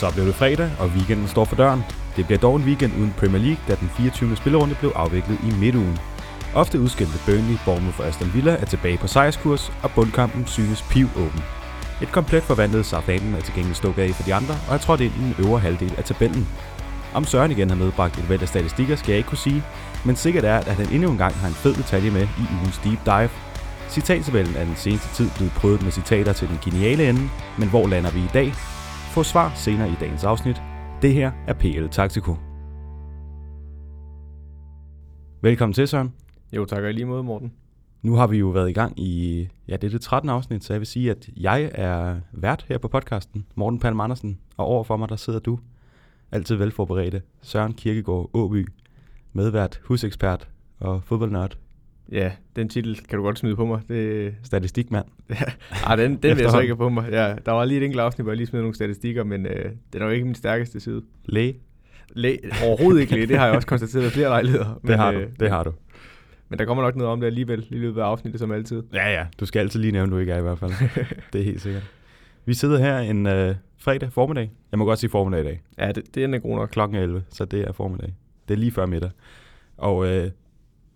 Så blev det fredag, og weekenden står for døren. Det bliver dog en weekend uden Premier League, da den 24. spillerunde blev afviklet i midtugen. Ofte udskilte Burnley, Bournemouth og Aston Villa er tilbage på sejrskurs, og bundkampen synes piv åben. Et komplet forvandlet Southampton er til gengæld stukket af for de andre, og er trådt ind i den øvre halvdel af tabellen. Om Søren igen har medbragt et væld af statistikker, skal jeg ikke kunne sige, men sikkert er, at han endnu en gang har en fed detalje med i ugens deep dive. Citattabellen er den seneste tid blevet prøvet med citater til den geniale ende, men hvor lander vi i dag? Få svar senere i dagens afsnit. Det her er PL Taktiko. Velkommen til, Søren. Jo, tak og lige måde, Morten. Nu har vi jo været i gang i, ja, det er det 13. afsnit, så jeg vil sige, at jeg er vært her på podcasten, Morten Palm Andersen, og overfor mig der sidder du, altid velforberedte, Søren Kirkegaard Åby, medvært, husekspert og fodboldnørd. Ja, den titel kan du godt smide på mig. Det... Statistikmand. Ja. Ej, den, den vil jeg så ikke på mig. Ja, der var lige et enkelt afsnit, hvor jeg lige smed nogle statistikker, men øh, det er jo ikke min stærkeste side. Læge. Læ overhovedet ikke læge, det har jeg også konstateret ved flere lejligheder. Men, det har øh, du, det har du. Men der kommer nok noget om det alligevel i løbet af afsnittet, som altid. Ja, ja. Du skal altid lige nævne, du ikke er i hvert fald. det er helt sikkert. Vi sidder her en øh, fredag formiddag. Jeg må godt sige formiddag i dag. Ja, det, det er god nok. Klokken 11, så det er formiddag. Det er lige før middag. Og øh,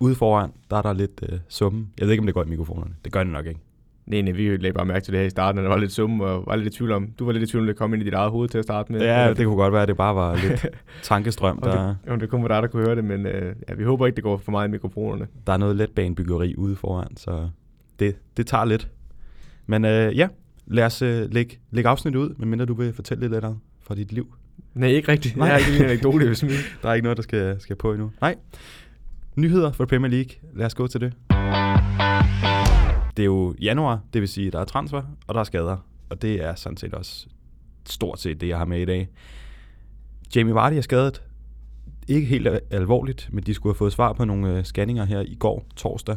ude foran, der er der lidt øh, summen. Jeg ved ikke, om det går i mikrofonerne. Det gør det nok ikke. Nej, nej, vi lagde bare mærke til det her i starten, og der var lidt summen, og var lidt i tvivl om, du var lidt i tvivl om, det kom ind i dit eget hoved til at starte med. Ja, det kunne godt være, at det bare var lidt tankestrøm. Der... det, jo, det kunne være dig, der kunne høre det, men øh, ja, vi håber ikke, det går for meget i mikrofonerne. Der er noget letbanebyggeri ude foran, så det, det tager lidt. Men øh, ja, lad os øh, lægge, lægge afsnittet ud, medmindre du vil fortælle lidt af fra dit liv. Nej, ikke rigtigt. Nej. Jeg har ikke en anekdote, hvis Der er ikke noget, der skal, skal på endnu. Nej. Nyheder for Premier League. Lad os gå til det. Det er jo januar, det vil sige, at der er transfer, og der er skader. Og det er sådan set også stort set det, jeg har med i dag. Jamie Vardy er skadet. Ikke helt alvorligt, men de skulle have fået svar på nogle øh, scanninger her i går, torsdag.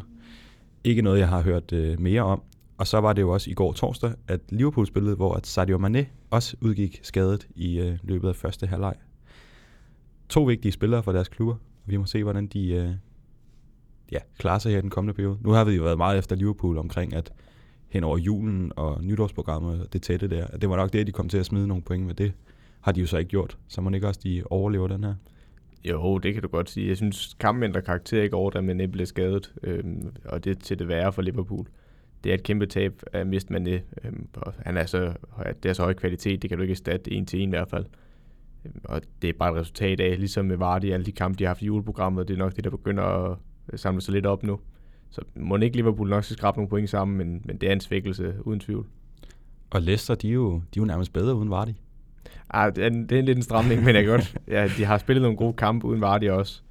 Ikke noget, jeg har hørt øh, mere om. Og så var det jo også i går torsdag, at Liverpool spillede, hvor at Sadio Mane også udgik skadet i øh, løbet af første halvleg. To vigtige spillere for deres klubber. Vi må se, hvordan de ja, klarer sig her i den kommende periode. Nu har vi jo været meget efter Liverpool omkring, at hen over julen og nytårsprogrammet, det tætte der, det var nok det, at de kom til at smide nogle point med det. Har de jo så ikke gjort, så må ikke også de overlever den her. Jo, det kan du godt sige. Jeg synes, kampen ændrer karakter ikke over, da Mané blev skadet, øhm, og det er til det værre for Liverpool det er et kæmpe tab at miste Mané. Øhm, han er så, det er så høj kvalitet, det kan du ikke erstatte en til en i hvert fald. Øhm, og det er bare et resultat af, ligesom med Vardy, alle de kampe, de har haft i juleprogrammet, det er nok det, der begynder at samle sig lidt op nu. Så må ikke Liverpool nok skal skrabe nogle point sammen, men, men det er en svækkelse, uden tvivl. Og Leicester, de er jo, de er jo nærmest bedre uden Vardy. Ah, det, er, det er en lidt en stramning, men jeg godt. Ja, de har spillet nogle gode kampe uden Vardy også.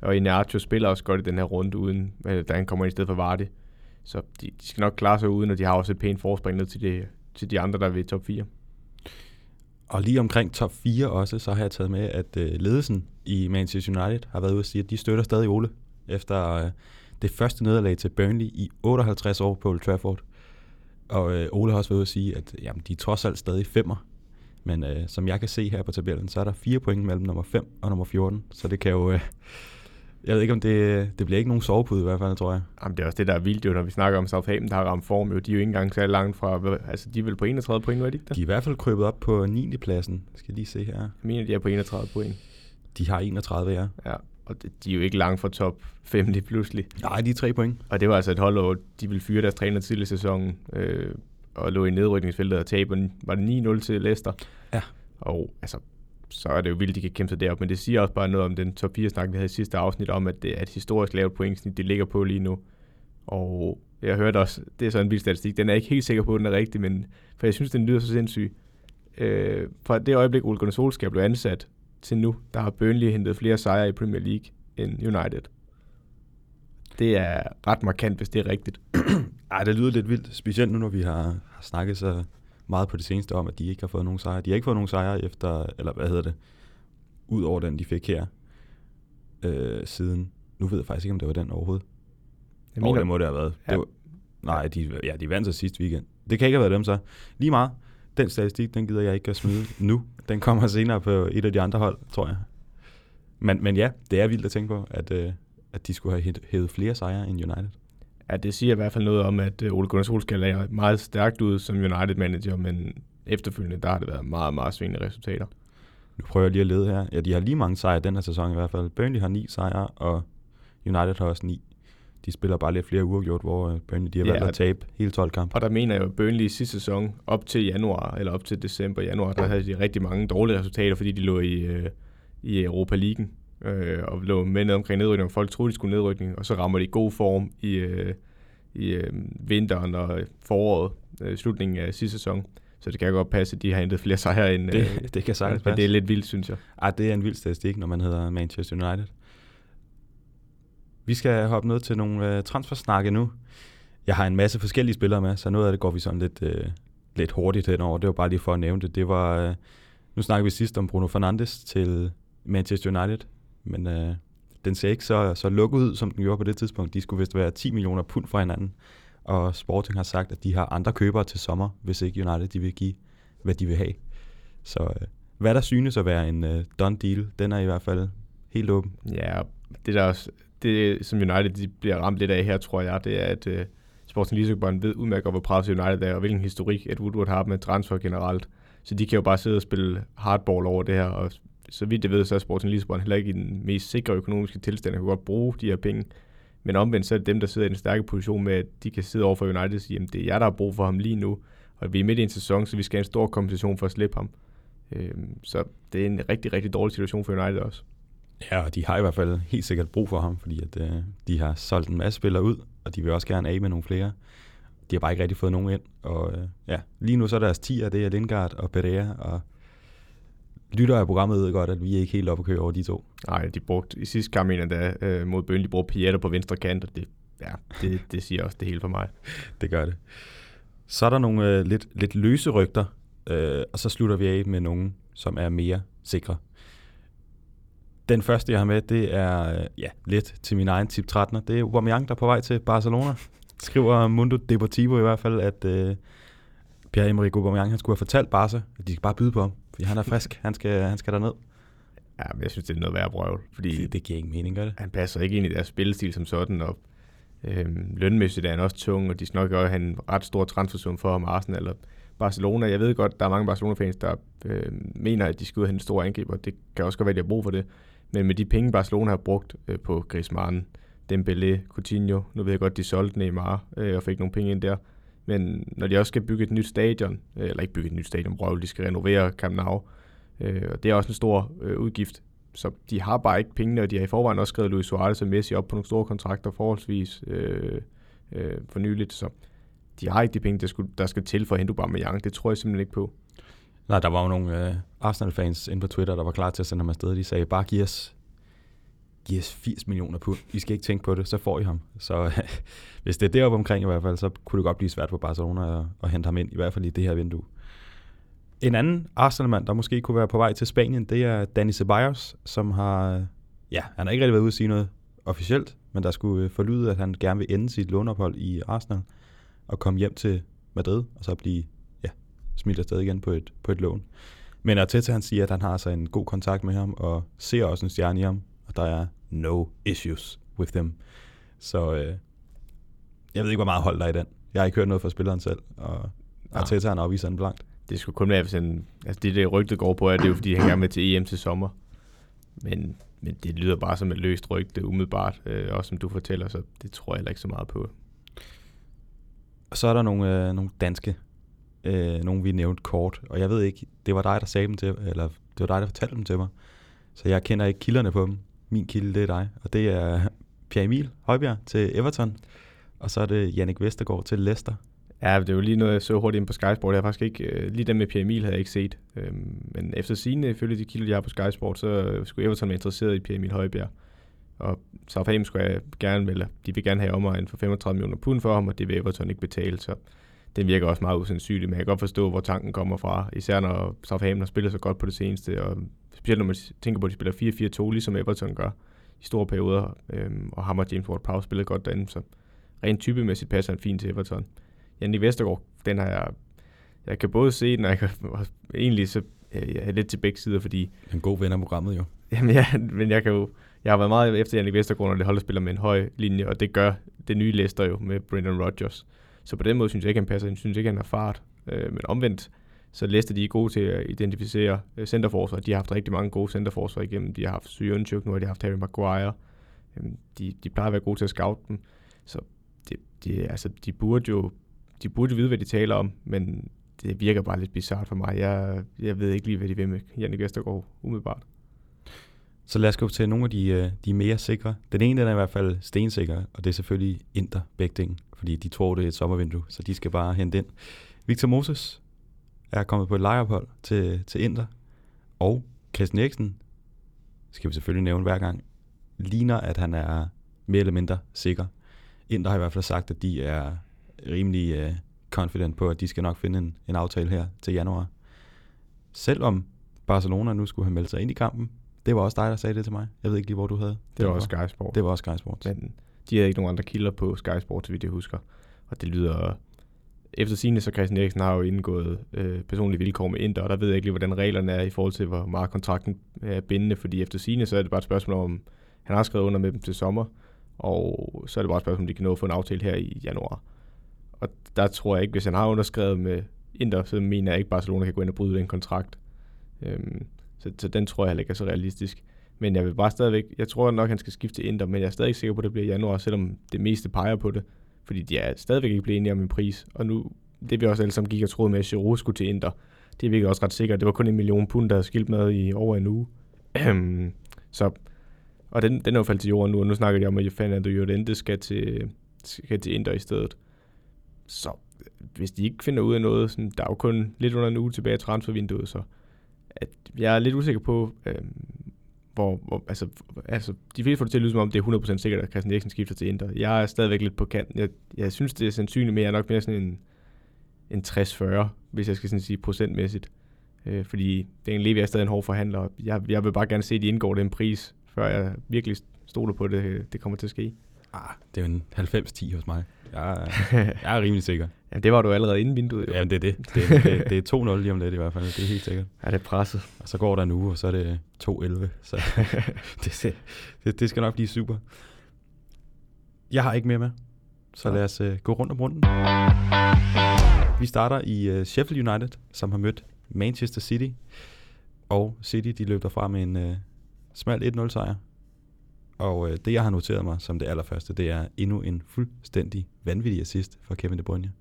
Og Inercho spiller også godt i den her runde, uden, da han kommer ind i stedet for Vardy. Så de, de skal nok klare sig uden, og de har også et pænt forspring ned til, det, til de andre, der er ved top 4. Og lige omkring top 4 også, så har jeg taget med, at øh, ledelsen i Manchester United har været ude at sige, at de støtter stadig Ole, efter øh, det første nederlag til Burnley i 58 år på Old Trafford. Og øh, Ole har også været ude at sige, at jamen, de er trods alt stadig femmer. Men øh, som jeg kan se her på tabellen, så er der fire point mellem nummer 5 og nummer 14. Så det kan jo, øh, jeg ved ikke, om det, det bliver ikke nogen sovepude i hvert fald, tror jeg. Jamen, det er også det, der er vildt, jo, når vi snakker om Southampton, der har ramt form. Jo. De er jo ikke engang så langt fra... Altså, de er vel på 31 point, nu er de ikke der? De er i hvert fald krybet op på 9. pladsen. Skal lige se her. Jeg mener, de er på 31 point. De har 31, ja. Ja, og de er jo ikke langt fra top 5 lige pludselig. Nej, de er 3 point. Og det var altså et hold, hvor de ville fyre deres træner tidligere i sæsonen, øh, og lå i nedrykningsfeltet og tabe. Var det 9-0 til Leicester? Ja. Og altså, så er det jo vildt, de kan kæmpe sig derop. Men det siger også bare noget om den top 4-snak, vi havde i sidste afsnit, om at det er et historisk lavt pointsnit, de ligger på lige nu. Og jeg hørte også, det er så en vild statistik, den er jeg ikke helt sikker på, at den er rigtig, men for jeg synes, den lyder så sindssyg. Øh, fra det øjeblik, Ole Gunnar Solskjaer blev ansat til nu, der har Burnley hentet flere sejre i Premier League end United. Det er ret markant, hvis det er rigtigt. Ej, det lyder lidt vildt, specielt nu, når vi har, har snakket så meget på det seneste om, at de ikke har fået nogen sejre. De har ikke fået nogen sejre efter, eller hvad hedder det, ud over den, de fik her øh, siden. Nu ved jeg faktisk ikke, om det var den overhovedet. Jeg mener, oh, det må det have været. Ja. Det var, nej, de, ja, de vandt sig sidste weekend. Det kan ikke have været dem så. Lige meget. Den statistik, den gider jeg ikke at smide nu. Den kommer senere på et af de andre hold, tror jeg. Men, men ja, det er vildt at tænke på, at, øh, at de skulle have hævet flere sejre end United. Ja, det siger i hvert fald noget om, at øh, Ole Gunnar Solskjaer er meget stærkt ud som United-manager, men efterfølgende, der har det været meget, meget svingende resultater. Nu prøver jeg lige at lede her. Ja, de har lige mange sejre den her sæson i hvert fald. Burnley har ni sejre, og United har også ni. De spiller bare lidt flere uafgjort, hvor øh, Burnley de har Ja, valgt at tabe hele 12 kampe. Og der mener jeg jo, Burnley i sidste sæson, op til januar, eller op til december, januar, der havde de rigtig mange dårlige resultater, fordi de lå i, øh, i Europa League øh, og lå med ned omkring nedrykning, og folk troede, de skulle nedrykning, og så rammer de i god form i, øh, i øh, vinteren og foråret, øh, slutningen af sidste sæson. Så det kan godt passe, at de har hentet flere sejre end... øh, Det, det kan sagtens men passe. det er lidt vildt, synes jeg. Ej, det er en vild statistik, når man hedder Manchester United. Vi skal hoppe ned til nogle øh, transfersnakke nu. Jeg har en masse forskellige spillere med, så noget af det går vi sådan lidt, øh, lidt hurtigt henover. Det var bare lige for at nævne det. Det var, øh, nu snakker vi sidst om Bruno Fernandes til Manchester United, men øh, den ser ikke så, så lukket ud, som den gjorde på det tidspunkt. De skulle vist være 10 millioner pund fra hinanden, og Sporting har sagt, at de har andre købere til sommer, hvis ikke United de vil give, hvad de vil have. Så øh, hvad der synes at være en øh, done deal, den er i hvert fald helt åben. Ja, det der også, det som United de bliver ramt lidt af her, tror jeg, det er, at uh, Sporting Lissabon ved udmærket hvor presset United er, og hvilken historik at Woodward har med transfer generelt. Så de kan jo bare sidde og spille hardball over det her, og så vidt jeg ved, så er Sporting Lissabon heller ikke i den mest sikre økonomiske tilstand, og kan godt bruge de her penge. Men omvendt så er det dem, der sidder i den stærke position med, at de kan sidde over for United og sige, at det er jer, der har brug for ham lige nu, og vi er midt i en sæson, så vi skal have en stor kompensation for at slippe ham. Øhm, så det er en rigtig, rigtig dårlig situation for United også. Ja, og de har i hvert fald helt sikkert brug for ham, fordi at, øh, de har solgt en masse spillere ud, og de vil også gerne af med nogle flere. De har bare ikke rigtig fået nogen ind, og øh, ja, lige nu så er deres 10'er, det er Lindgaard og Pereira, og lytter af programmet ved godt, at vi er ikke helt oppe at køre over de to. Nej, de brugte i sidste kamp, en der øh, mod Burnley, de brugte Pieter på venstre kant, og det, ja, det, det siger også det hele for mig. Det gør det. Så er der nogle øh, lidt, lidt løse rygter, øh, og så slutter vi af med nogle, som er mere sikre. Den første, jeg har med, det er øh, ja, lidt til min egen tip 13'er. Det er Aubameyang, der er på vej til Barcelona. Skriver Mundo Deportivo i hvert fald, at øh, Pierre-Emerick Aubameyang, han skulle have fortalt Barca, at de skal bare byde på ham, fordi han er frisk. Han skal, han skal derned. Ja, men jeg synes, det er noget værd brøvl, fordi Det, det giver ikke mening, gør det? han passer ikke ind i deres spillestil som sådan, og øhm, lønmæssigt er han også tung, og de også have en ret stor transfersum for ham, Arsenal eller Barcelona. Jeg ved godt, der er mange Barcelona-fans, der øh, mener, at de skal ud og hente en stor angriber. Det kan også godt være, at de har brug for det. Men med de penge, Barcelona har brugt øh, på Griezmann, Dembélé, Coutinho, nu ved jeg godt, de solgte Neymar øh, og fik nogle penge ind der. Men når de også skal bygge et nyt stadion, øh, eller ikke bygge et nyt stadion, røv, de skal renovere Camp Nou, øh, og det er også en stor øh, udgift. Så de har bare ikke pengene, og de har i forvejen også skrevet Luis Suarez og Messi op på nogle store kontrakter forholdsvis øh, øh, for nyligt. Så de har ikke de penge, der, skulle, der skal til for at hente Aubameyang. Det tror jeg simpelthen ikke på. Nej, der var jo nogle øh, Arsenal-fans inde på Twitter, der var klar til at sende ham afsted. De sagde, bare giv os, giv os 80 millioner pund. I skal ikke tænke på det, så får I ham. Så hvis det er deroppe omkring i hvert fald, så kunne det godt blive svært for Barcelona at, at hente ham ind, i hvert fald i det her vindue. En anden Arsenal-mand, der måske kunne være på vej til Spanien, det er Dani Ceballos, som har, ja, han har ikke rigtig været ude at sige noget officielt, men der skulle øh, forlyde, at han gerne vil ende sit låneophold i Arsenal og komme hjem til Madrid, og så blive smidt afsted igen på et, på et lån. Men Arteta han siger, at han har altså en god kontakt med ham, og ser også en stjerne i ham, og der er no issues with them. Så øh, jeg ved ikke, hvor meget hold der er i den. Jeg har ikke hørt noget fra spilleren selv, og Arteta han afviser den blankt. Det skulle kun være, hvis han, altså det, det rygte går på, at det er jo, fordi han gerne vil til EM til sommer. Men, men det lyder bare som et løst rygte, umiddelbart, øh, også som du fortæller, så det tror jeg heller ikke så meget på. Og så er der nogle, øh, nogle danske, øh, nogle vi nævnte kort, og jeg ved ikke, det var dig, der sagde dem til, eller det var dig, der fortalte dem til mig. Så jeg kender ikke kilderne på dem. Min kilde, det er dig, og det er Pierre Emil Højbjerg til Everton, og så er det Jannik Vestergaard til Leicester. Ja, det er jo lige noget, jeg så hurtigt ind på Sky Sport. Jeg har faktisk ikke, øh, lige dem med Pierre Emil havde jeg ikke set. Øhm, men efter sine ifølge de kilder, jeg har på Sky Sport, så skulle Everton være interesseret i Pierre Emil Højbjerg. Og Southampton skulle jeg gerne, eller de vil gerne have omegn for 35 millioner pund for ham, og det vil Everton ikke betale, så den virker også meget usandsynlig, men jeg kan godt forstå, hvor tanken kommer fra, især når Southampton har spillet så godt på det seneste, og specielt når man tænker på, at de spiller 4-4-2, ligesom Everton gør i store perioder, øhm, og ham og James Ward-Prowse spillet godt derinde, så rent typemæssigt passer han fint til Everton. Jannik Vestergaard, den har jeg, jeg kan både se den, og jeg kan og egentlig så jeg er lidt til begge sider, fordi En god ven af programmet jo. Jamen ja, men jeg kan jo, jeg har været meget efter Jannik Vestergaard, når det holder spiller med en høj linje, og det gør det nye Leicester jo med Brendan Rodgers. Så på den måde synes jeg ikke, han passer. Jeg synes ikke, han har fart. Øh, men omvendt, Så Leicester de er gode til at identificere øh, centerforsvar. De har haft rigtig mange gode centerforsvar igennem. De har haft Syrenchuk, nu har de haft Harry Maguire. Øh, de, de plejer at være gode til at scout dem. Så det, det, altså, de burde jo de burde vide, hvad de taler om, men det virker bare lidt bizart for mig. Jeg, jeg ved ikke lige, hvad de vil med Janne Vestergaard umiddelbart. Så lad os gå til nogle af de, øh, de mere sikre. Den ene den er i hvert fald stensikker, og det er selvfølgelig Inter begge fordi de tror, det er et sommervindue, så de skal bare hente ind. Victor Moses er kommet på et lejeophold til, til Inter, og Christian Eriksen, skal vi selvfølgelig nævne hver gang, ligner, at han er mere eller mindre sikker. Inter har i hvert fald sagt, at de er rimelig uh, confident på, at de skal nok finde en, en aftale her til januar. Selvom Barcelona nu skulle have meldt sig ind i kampen, det var også dig, der sagde det til mig. Jeg ved ikke lige, hvor du havde. Det var også Sky Sport. Det var også Sky Sport. Men de havde ikke nogen andre kilder på Sky Sport, så vidt jeg husker. Og det lyder... Efter sine så Christian Eriksen har jo indgået øh, personlige vilkår med Inter, og der ved jeg ikke lige, hvordan reglerne er i forhold til, hvor meget kontrakten er bindende, fordi efter sine så er det bare et spørgsmål om, han har skrevet under med dem til sommer, og så er det bare et spørgsmål, om de kan nå at få en aftale her i januar. Og der tror jeg ikke, hvis han har underskrevet med Inter, så mener jeg ikke, at Barcelona kan gå ind og bryde den kontrakt. Øhm, så, så den tror jeg heller ikke er så realistisk. Men jeg vil bare stadigvæk, jeg tror nok, han skal skifte til Inter, men jeg er stadig ikke sikker på, at det bliver januar, selvom det meste peger på det. Fordi de er stadigvæk ikke blevet enige om en pris. Og nu, det vi også alle sammen gik og troede med, at Giroud skulle til Inter. Det er virkelig også ret sikkert. Det var kun en million pund, der havde skilt med i over en uge. så, og den, den er jo faldet til jorden nu, og nu snakker de om, at Fernando Llorente skal til, skal til Inter i stedet. Så hvis de ikke finder ud af noget, sådan, der er jo kun lidt under en uge tilbage i transfervinduet, så at jeg er lidt usikker på, øh, hvor, hvor altså, altså, de fleste får det til at lyde som om, det er 100% sikkert, at Christian Eriksen skifter til Inter. Jeg er stadigvæk lidt på kanten. Jeg, jeg synes, det er sandsynligt, men jeg er nok mere sådan en, en 60-40, hvis jeg skal sådan sige procentmæssigt. Øh, fordi det er en er stadig en hård forhandler. Jeg, jeg vil bare gerne se, at de indgår den pris, før jeg virkelig stoler på, at det, det kommer til at ske. Ah, det er jo en 90-10 hos mig. Jeg, jeg er rimelig sikker. ja, det var du allerede inden vinduet. Ja, det er det. Det, det, det er 2-0 lige om lidt i hvert fald. Det er helt sikkert. Ja, det er presset. Og så går der en uge, og så er det 2-11. Så det, det, det skal nok blive super. Jeg har ikke mere med. Så lad os uh, gå rundt om runden. Vi starter i uh, Sheffield United, som har mødt Manchester City. Og City, de løb derfra med en uh, smal 1-0 sejr. Og øh, det, jeg har noteret mig som det allerførste, det er endnu en fuldstændig vanvittig assist for Kevin De Bruyne.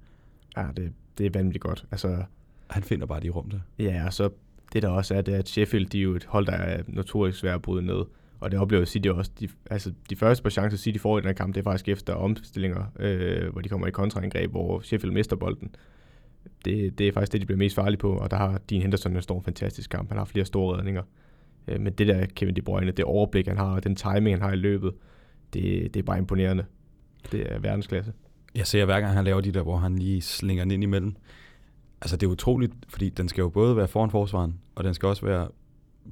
Ja, det, det er vanvittigt godt. Altså, han finder bare de rum der. Ja, og så det der også er, det er, at Sheffield, de er jo et hold, der er notorisk svært at bryde ned. Og det oplever City også. De, altså, de første par chancer, City får i den her kamp, det er faktisk efter omstillinger, øh, hvor de kommer i kontraangreb, hvor Sheffield mister bolden. Det, det er faktisk det, de bliver mest farlige på, og der har Dean Henderson en stor fantastisk kamp. Han har flere store redninger. Øh, men det der Kevin De Bruyne, det overblik, han har, og den timing, han har i løbet, det, det er bare imponerende. Det er verdensklasse. Jeg ser hver gang, han laver de der, hvor han lige slinger den ind imellem. Altså, det er utroligt, fordi den skal jo både være foran forsvaren, og den skal også være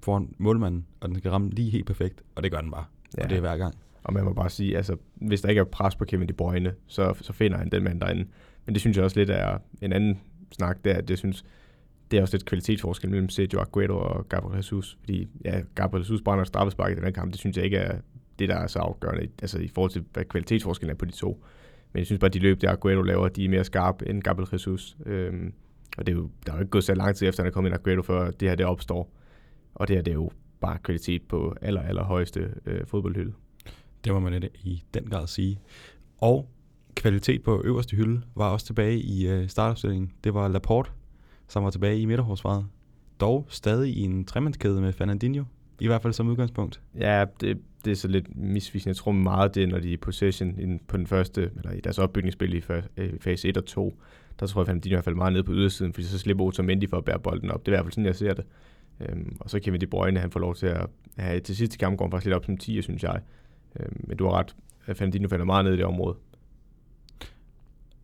foran målmanden, og den skal ramme lige helt perfekt, og det gør den bare. Ja. Og det er hver gang. Og man må bare sige, altså, hvis der ikke er pres på Kevin De Bruyne, så, så finder han den mand derinde. Men det synes jeg også lidt er en anden snak, det er, at jeg synes, det er også lidt kvalitetsforskel mellem Sergio Aguero og Gabriel Jesus. Fordi ja, Gabriel Jesus brænder straffespark i den her kamp. Det synes jeg ikke er det, der er så afgørende altså, i forhold til, hvad kvalitetsforskellen er på de to. Men jeg synes bare, at de løb, der Aguero laver, de er mere skarpe end Gabriel Jesus. Øhm, og det er jo, der er jo ikke gået så lang tid efter, at han er kommet ind Aguero, før det her det opstår. Og det her det er jo bare kvalitet på aller, aller højeste øh, fodboldhylde. Det må man i den grad sige. Og kvalitet på øverste hylde var også tilbage i øh, startopstillingen. Det var Laporte, som var tilbage i midterforsvaret. Dog stadig i en tremandskæde med Fernandinho, i hvert fald som udgangspunkt. Ja, det, det er så lidt misvisende. Jeg tror meget, det er, når de er i possession på den første, eller i deres opbygningsspil i øh, fase 1 og 2. Der tror jeg, at Fernandinho i hvert fald meget nede på ydersiden, fordi så slipper Otamendi for at bære bolden op. Det er i hvert fald sådan, jeg ser det. Øhm, og så kan vi De Bruyne, han får lov til at have til sidste kamp går han faktisk lidt op som 10, synes jeg. Øhm, men du har ret, Fernandinho falder meget ned i det område.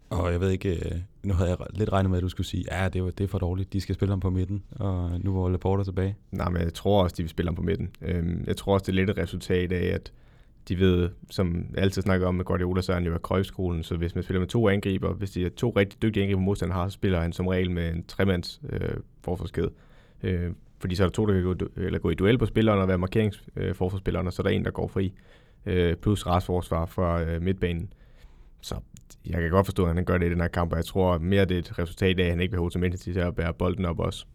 Og jeg ved ikke, øh, nu havde jeg lidt regnet med, at du skulle sige, ja, det, var, det er for dårligt, de skal spille ham på midten, og nu var Laporta tilbage. Nej, men jeg tror også, de vil spille ham på midten. Øhm, jeg tror også, det er lidt et resultat af, at de ved, som jeg altid snakker om med Guardiola, så er han jo af Krøjskolen, så hvis man spiller med to angriber, hvis de er to rigtig dygtige angriber modstander har, så spiller han som regel med en tremands øh, forsvarskæde. Øh, fordi så er der to, der kan gå, eller gå i duel på spilleren og være markeringsforsvarsspilleren, øh, og så er der en, der går fri. Øh, plus restforsvar fra øh, midtbanen. Så jeg kan godt forstå, at han gør det i den her kamp, og jeg tror mere, det er et resultat af, at han ikke vil have Otamendi til at bære bolden op også.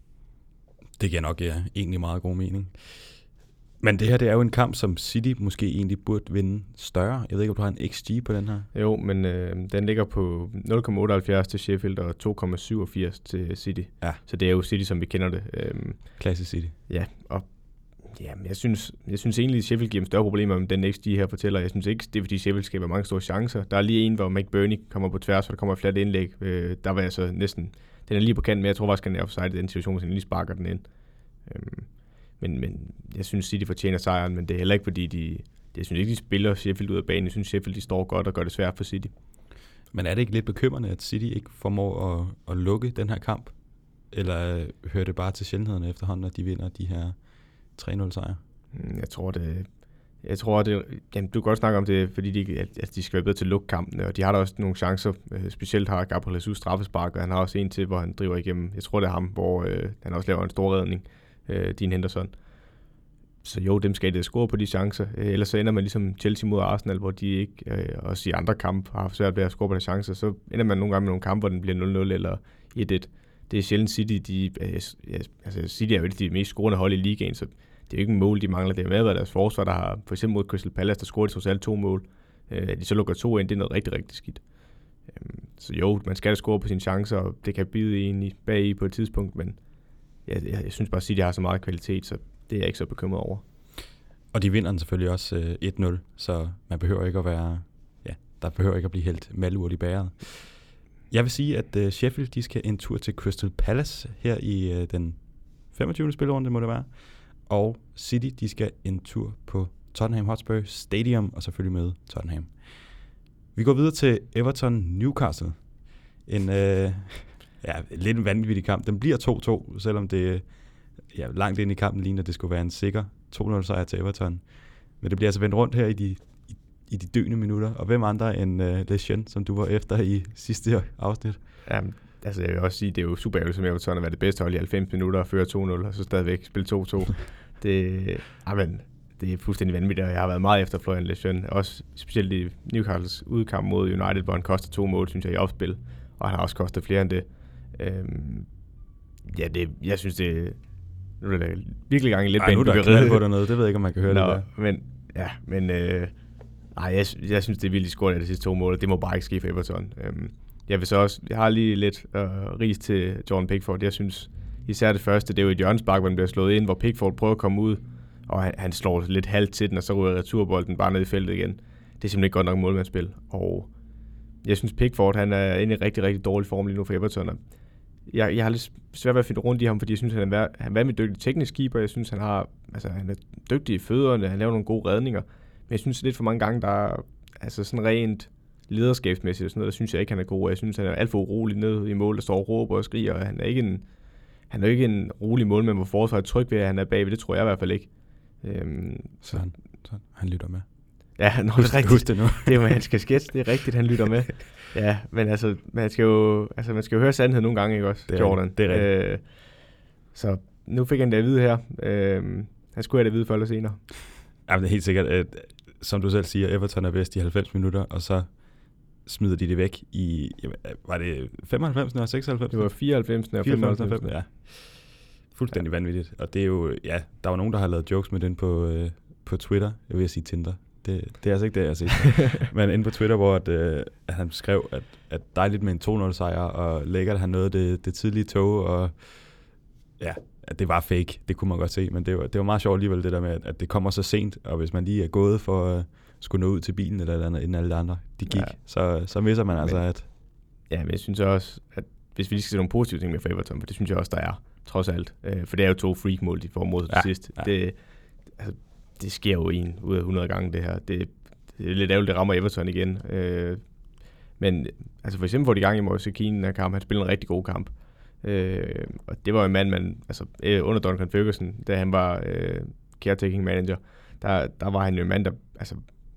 Det giver nok ja, egentlig meget god mening. Men det her, det er jo en kamp, som City måske egentlig burde vinde større. Jeg ved ikke, om du har en XG på den her? Jo, men øh, den ligger på 0,78 til Sheffield og 2,87 til City. Ja. Så det er jo City, som vi kender det. Øhm, Klasse City. Ja, og ja, men jeg synes, jeg synes egentlig, at Sheffield giver dem større problemer, end den XG her fortæller. Jeg synes ikke, det er fordi Sheffield skaber mange store chancer. Der er lige en, hvor McBurney kommer på tværs, hvor der kommer et flat indlæg. Øh, der var jeg så næsten, den er lige på kanten, men jeg tror faktisk, han er offside i den situation, hvis han lige sparker den ind. Øhm, men, men jeg synes, City fortjener sejren, men det er heller ikke, fordi de, jeg synes ikke, de spiller Sheffield ud af banen. Jeg synes, Sheffield de står godt og gør det svært for City. Men er det ikke lidt bekymrende, at City ikke formår at, at lukke den her kamp? Eller øh, hører det bare til sjældenhederne efterhånden, at de vinder de her 3-0 sejr? Mm, jeg tror, det, jeg tror, det, jamen, du kan godt snakke om det, fordi de, at de skal være bedre til at lukke kampene, og de har da også nogle chancer. Øh, specielt har Gabriel Jesus straffespark, og han har også en til, hvor han driver igennem. Jeg tror, det er ham, hvor øh, han også laver en stor redning, øh, Dean Henderson. Så jo, dem skal det score på de chancer. Øh, ellers så ender man ligesom Chelsea mod Arsenal, hvor de ikke, øh, også i andre kampe, har haft svært ved at score på de chancer. Så ender man nogle gange med nogle kampe, hvor den bliver 0-0 eller 1-1. Det er sjældent City, de, øh, altså City er jo et af de mest scorende hold i ligaen, så det er jo ikke en mål, de mangler. Det har med, deres forsvar, der har for eksempel mod Crystal Palace, der scorede trods alt to mål. Øh, de så lukker to ind, det er noget rigtig, rigtig skidt. Øh, så jo, man skal da score på sine chancer, og det kan bide en i, bag i på et tidspunkt, men jeg, jeg, jeg synes bare, at City har så meget kvalitet, så det er jeg ikke så bekymret over. Og de vinder den selvfølgelig også øh, 1-0, så man behøver ikke at være, ja, der behøver ikke at blive helt malurt i bæret. Jeg vil sige, at øh, Sheffield de skal en tur til Crystal Palace her i øh, den 25. spilrunde, må det være. Og City de skal en tur på Tottenham Hotspur Stadium, og selvfølgelig møde Tottenham. Vi går videre til Everton Newcastle. En øh, ja, lidt en vanvittig kamp. Den bliver 2-2, selvom det ja, langt ind i kampen ligner, at det skulle være en sikker 2-0 sejr til Everton. Men det bliver altså vendt rundt her i de, i, i de døende minutter. Og hvem andre end øh, Lejeune, som du var efter i sidste afsnit? Jamen, altså jeg vil også sige, det er jo super ærgerligt som Everton at være det bedste hold i 90 minutter og føre 2-0, og så stadigvæk spille 2-2. det, amen, det er fuldstændig vanvittigt, og jeg har været meget efter Florian Lejeune. Også specielt i Newcastles udkamp mod United, hvor han koster to mål, synes jeg, i opspil. Og han har også kostet flere end det. Øhm, ja, det, jeg synes, det, nu er det virkelig gang i lidt Ej, nu er der knald på dernede. Det ved jeg ikke, om man kan høre Nå, det der. Men, ja, men øh, ej, jeg, jeg synes, det er vildt skåret af de sidste to mål. Det må bare ikke ske for Everton. Øhm, jeg vil så også, jeg har lige lidt øh, ris til Jordan Pickford. Jeg synes, især det første, det er jo et hjørnspark, hvor den bliver slået ind, hvor Pickford prøver at komme ud, og han, han slår lidt halvt til den, og så ryger returbolden bare ned i feltet igen. Det er simpelthen ikke godt nok målmandsspil. Og jeg synes, Pickford han er inde i rigtig, rigtig dårlig form lige nu for Everton. Jeg, jeg har lidt svært ved at finde rundt i ham, fordi jeg synes, han er, han er med dygtig teknisk keeper. Jeg synes, han, har, altså, han er dygtig i fødderne, han laver nogle gode redninger. Men jeg synes lidt for mange gange, der er altså sådan rent lederskabsmæssigt og sådan noget, der synes jeg ikke, han er god. Jeg synes, han er alt for urolig ned i mål, der står og råber og skriger, og han er ikke en, han er ikke en rolig målmand, hvor forsvaret er tryg ved, at han er bagved. Det tror jeg i hvert fald ikke. Øhm, så han, så han lytter med. Ja, nå, husk, det er rigtigt. det nu. det er jo hans kasket, det er rigtigt, han lytter med. Ja, men altså, man skal jo, altså, man skal jo høre sandhed nogle gange, ikke også, det er Jordan? Det er rigtigt. Øh, så nu fik han det at vide her. Øh, han skulle have det at vide før eller senere. Ja, det er helt sikkert. At, som du selv siger, Everton er bedst i 90 minutter, og så smider de det væk i, var det 95 eller 96? Det var 94 og 95. 95 ja. Fuldstændig ja. vanvittigt. Og det er jo, ja, der var nogen, der har lavet jokes med den på, øh, på Twitter. Jeg vil sige Tinder. Det, det er altså ikke det, jeg har set. Men inde på Twitter, hvor at, øh, at han skrev, at, at dejligt med en 2-0 sejr, og lækkert han nåede det, det tidlige tog, og ja, at det var fake. Det kunne man godt se, men det var, det var meget sjovt alligevel, det der med, at, at det kommer så sent, og hvis man lige er gået for at skulle nå ud til bilen eller eller andet, inden alle de andre, de gik, ja. så, så misser man altså, at... Ja, men jeg synes også, at hvis vi lige skal se nogle positive ting med for Everton, for det synes jeg også, der er, trods alt. Øh, for det er jo to freak-mål, de får mod ja, sidst. Ja. Det, altså, det sker jo en ud af 100 gange, det her. Det, det er lidt ærgerligt, det rammer Everton igen. Øh, men altså for eksempel får de gang i Moise Keane her kamp. Han spiller en rigtig god kamp. Øh, og det var en mand, man, altså øh, under Duncan Ferguson, da han var øh, caretaking manager, der, der var han jo en mand, der altså,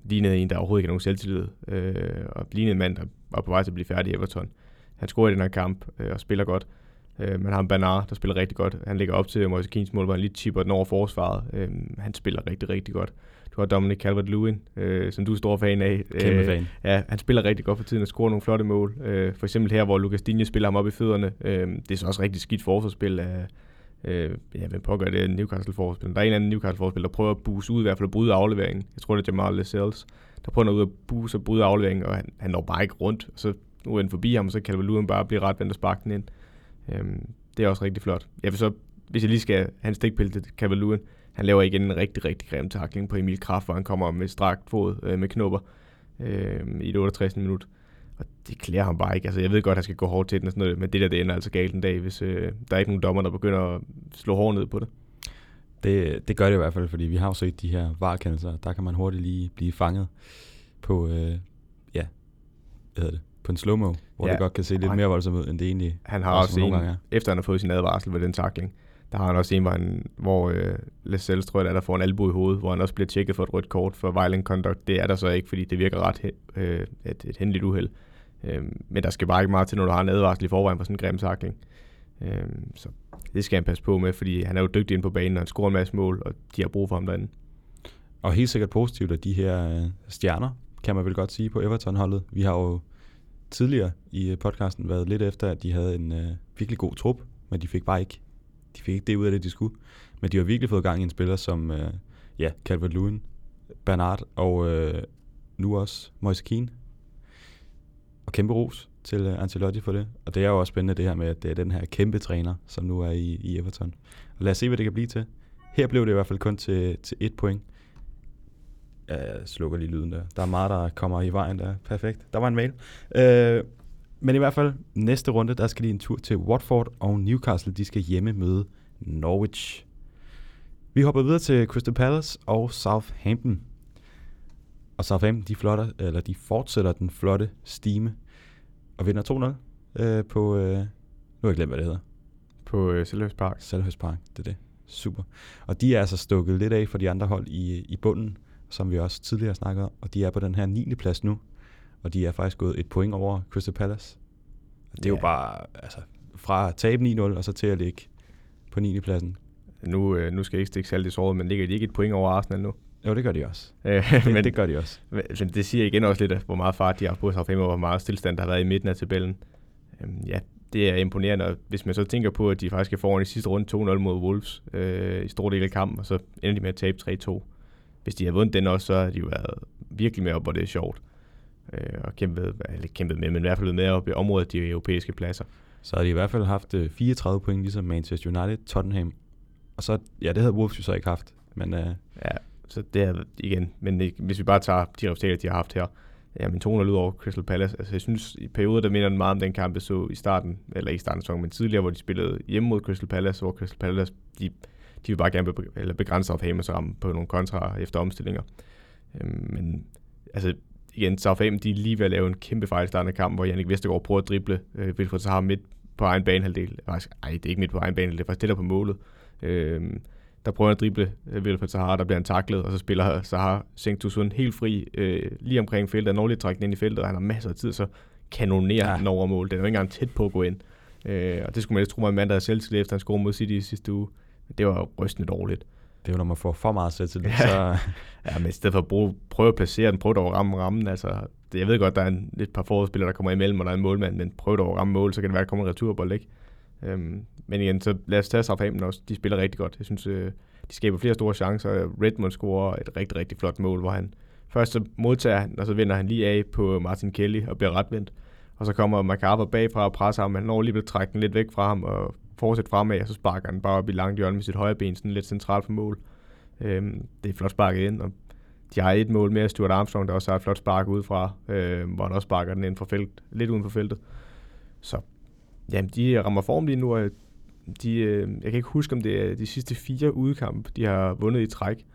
lignede en, der overhovedet ikke havde nogen selvtillid. Øh, og lignede en mand, der var på vej til at blive færdig i Everton. Han scorer i den her kamp øh, og spiller godt. Øh, man har en Bernard, der spiller rigtig godt. Han ligger op til Moise Keens mål, hvor han lige chipper den over forsvaret. Øh, han spiller rigtig, rigtig godt. Du har Dominic Calvert-Lewin, øh, som du er stor fan af. Kæmpe øh, fan. Ja, han spiller rigtig godt for tiden og scorer nogle flotte mål. Øh, for eksempel her, hvor Lucas Digne spiller ham op i fødderne. Øh, det er så også rigtig skidt forsvarsspil af, øh, ja, hvem pågør det? Newcastle forspiller. Der er en anden Newcastle forspiller der prøver at buse ud, i hvert fald at bryde afleveringen. Jeg tror, det er Jamal Lascelles, der prøver at ud at buse og bryde afleveringen, og han, han når bare ikke rundt. Og så nu er den forbi ham, og så kan Valuden bare blive ret vendt og sparke den ind. Øhm, det er også rigtig flot. Jeg vil så, hvis jeg lige skal have en stikpille til Calvert han laver igen en rigtig, rigtig grim takling på Emil Kraft, hvor han kommer med strakt fod øh, med knopper øh, i det 68. minut. Og det klæder ham bare ikke. Altså, jeg ved godt, at han skal gå hårdt til den og sådan noget, men det der, det ender altså galt en dag, hvis øh, der er ikke nogen dommer, der begynder at slå hårdt ned på det. Det, det gør det i hvert fald, fordi vi har jo set de her varkendelser. Der kan man hurtigt lige blive fanget på, øh, ja, hvad hedder det, på en slow-mo, hvor ja. det godt kan se lidt han, mere voldsomt ud, end det egentlig Han har også, også en, gange er. efter han har fået sin advarsel ved den takling, der har han også en, hvor, han, hvor øh, Lascelles, tror jeg, der får en albu i hovedet, hvor han også bliver tjekket for et rødt kort for violent conduct. Det er der så ikke, fordi det virker ret øh, et, et hændeligt uheld. Øh, men der skal bare ikke meget til, når du har en advarsel i forvejen for sådan en grim takling. Øh, så det skal han passe på med, fordi han er jo dygtig ind på banen, og han scorer en masse mål, og de har brug for ham derinde. Og helt sikkert positivt, at de her øh, stjerner, kan man vel godt sige, på Everton-holdet. Vi har jo tidligere i øh, podcasten været lidt efter, at de havde en øh, virkelig god trup, men de fik bare ikke de fik ikke det ud af det, de skulle. Men de har virkelig fået gang i en spiller som øh, ja, Calvert-Lewin, Bernard og øh, nu også Moise Keane. Og kæmpe ros til øh, Ancelotti for det. Og det er jo også spændende det her med, at det er den her kæmpe træner, som nu er i, i Everton. Og lad os se, hvad det kan blive til. Her blev det i hvert fald kun til, til et point. Jeg slukker lige lyden der. Der er meget, der kommer i vejen der. Perfekt. Der var en mail. Øh, men i hvert fald, næste runde, der skal de en tur til Watford, og Newcastle, de skal hjemme møde Norwich. Vi hopper videre til Crystal Palace og Southampton. Og Southampton, de, flotter, eller de fortsætter den flotte stime og vinder 2-0 øh, på, øh, nu har jeg glemt, hvad det hedder. På øh, Selhurst Park. Selhurst Park, det er det. Super. Og de er altså stukket lidt af for de andre hold i, i bunden, som vi også tidligere snakkede om, og de er på den her 9. plads nu, og de er faktisk gået et point over Crystal Palace. Det er ja. jo bare, altså, fra at tabe 9-0, og så til at ligge på 9. pladsen. Nu, øh, nu skal jeg ikke stikke salt i såret, men ligger de ikke et point over Arsenal nu? Jo, det gør de også. det, men, det gør de også. Men det siger igen også lidt, hvor meget fart de har på sig, og hvor meget stillstand der har været i midten af tabellen. Øhm, ja, det er imponerende, hvis man så tænker på, at de faktisk er foran i sidste runde 2-0 mod Wolves øh, i stor del af kampen, og så ender de med at tabe 3-2. Hvis de har vundet den også, så har de jo været virkelig med op, hvor det er sjovt øh, og kæmpet, eller kæmpet med, men i hvert fald med op i området de europæiske pladser. Så har de i hvert fald haft 34 øh, point, ligesom Manchester United, Tottenham. Og så, ja, det havde Wolves jo så ikke haft. Men, øh, ja, så det er igen. Men hvis vi bare tager de resultater, de har haft her, ja, men 200 ud over Crystal Palace. Altså, jeg synes, i perioder, der minder den meget om den kamp, jeg så i starten, eller ikke i starten af sæsonen, men tidligere, hvor de spillede hjemme mod Crystal Palace, hvor Crystal Palace, de, de vil bare gerne be, eller begrænse Southamptons ramme på nogle kontra efter omstillinger. Øhm, men altså, igen, Southampton, de er lige ved at lave en kæmpe fejl i starten af kampen, hvor Jannik Vestergaard prøver at drible øh, Wilfred Zaha midt på egen banehalvdel. Faktisk, ej, det er ikke midt på egen banehalvdel, det er faktisk tættere på målet. Øh, der prøver at drible øh, Wilfred Zaha, der bliver han taklet, og så spiller Zaha Sengtusun helt fri øh, lige omkring feltet, og når lidt trækken ind i feltet, og han har masser af tid, så kanonerer ja. den over mål. Den er jo ikke engang tæt på at gå ind. Øh, og det skulle man ikke tro mig, en mand, der havde selvtillid efter han scorede mod City i sidste uge. Det var rystende dårligt. Det er jo, når man får for meget selvtillid, ja. så... ja, men i stedet for at bruge, prøve at placere den, prøve at ramme rammen, altså... Det, jeg ved godt, der er en, et par forspillere, der kommer imellem, og der er en målmand, men prøv at ramme mål, så kan det være, at der kommer en returbold, ikke? Øhm, men igen, så lad os tage Southampton også. De spiller rigtig godt. Jeg synes, øh, de skaber flere store chancer. Redmond scorer et rigtig, rigtig flot mål, hvor han først så modtager han, og så vinder han lige af på Martin Kelly og bliver retvendt. Og så kommer McCarver bagfra og presser ham. Han når lige at trække den lidt væk fra ham og fortsætte fremad, og så sparker han bare op i langt hjørne med sit højre ben, sådan lidt centralt for mål. Øhm, det er flot sparket ind, og de har et mål mere, Stuart Armstrong, der også har et flot spark udefra, øh, hvor han også sparker den ind for felt, lidt uden for feltet. Så jamen, de rammer form lige nu, og de, øh, jeg kan ikke huske, om det er de sidste fire udkampe, de har vundet i træk.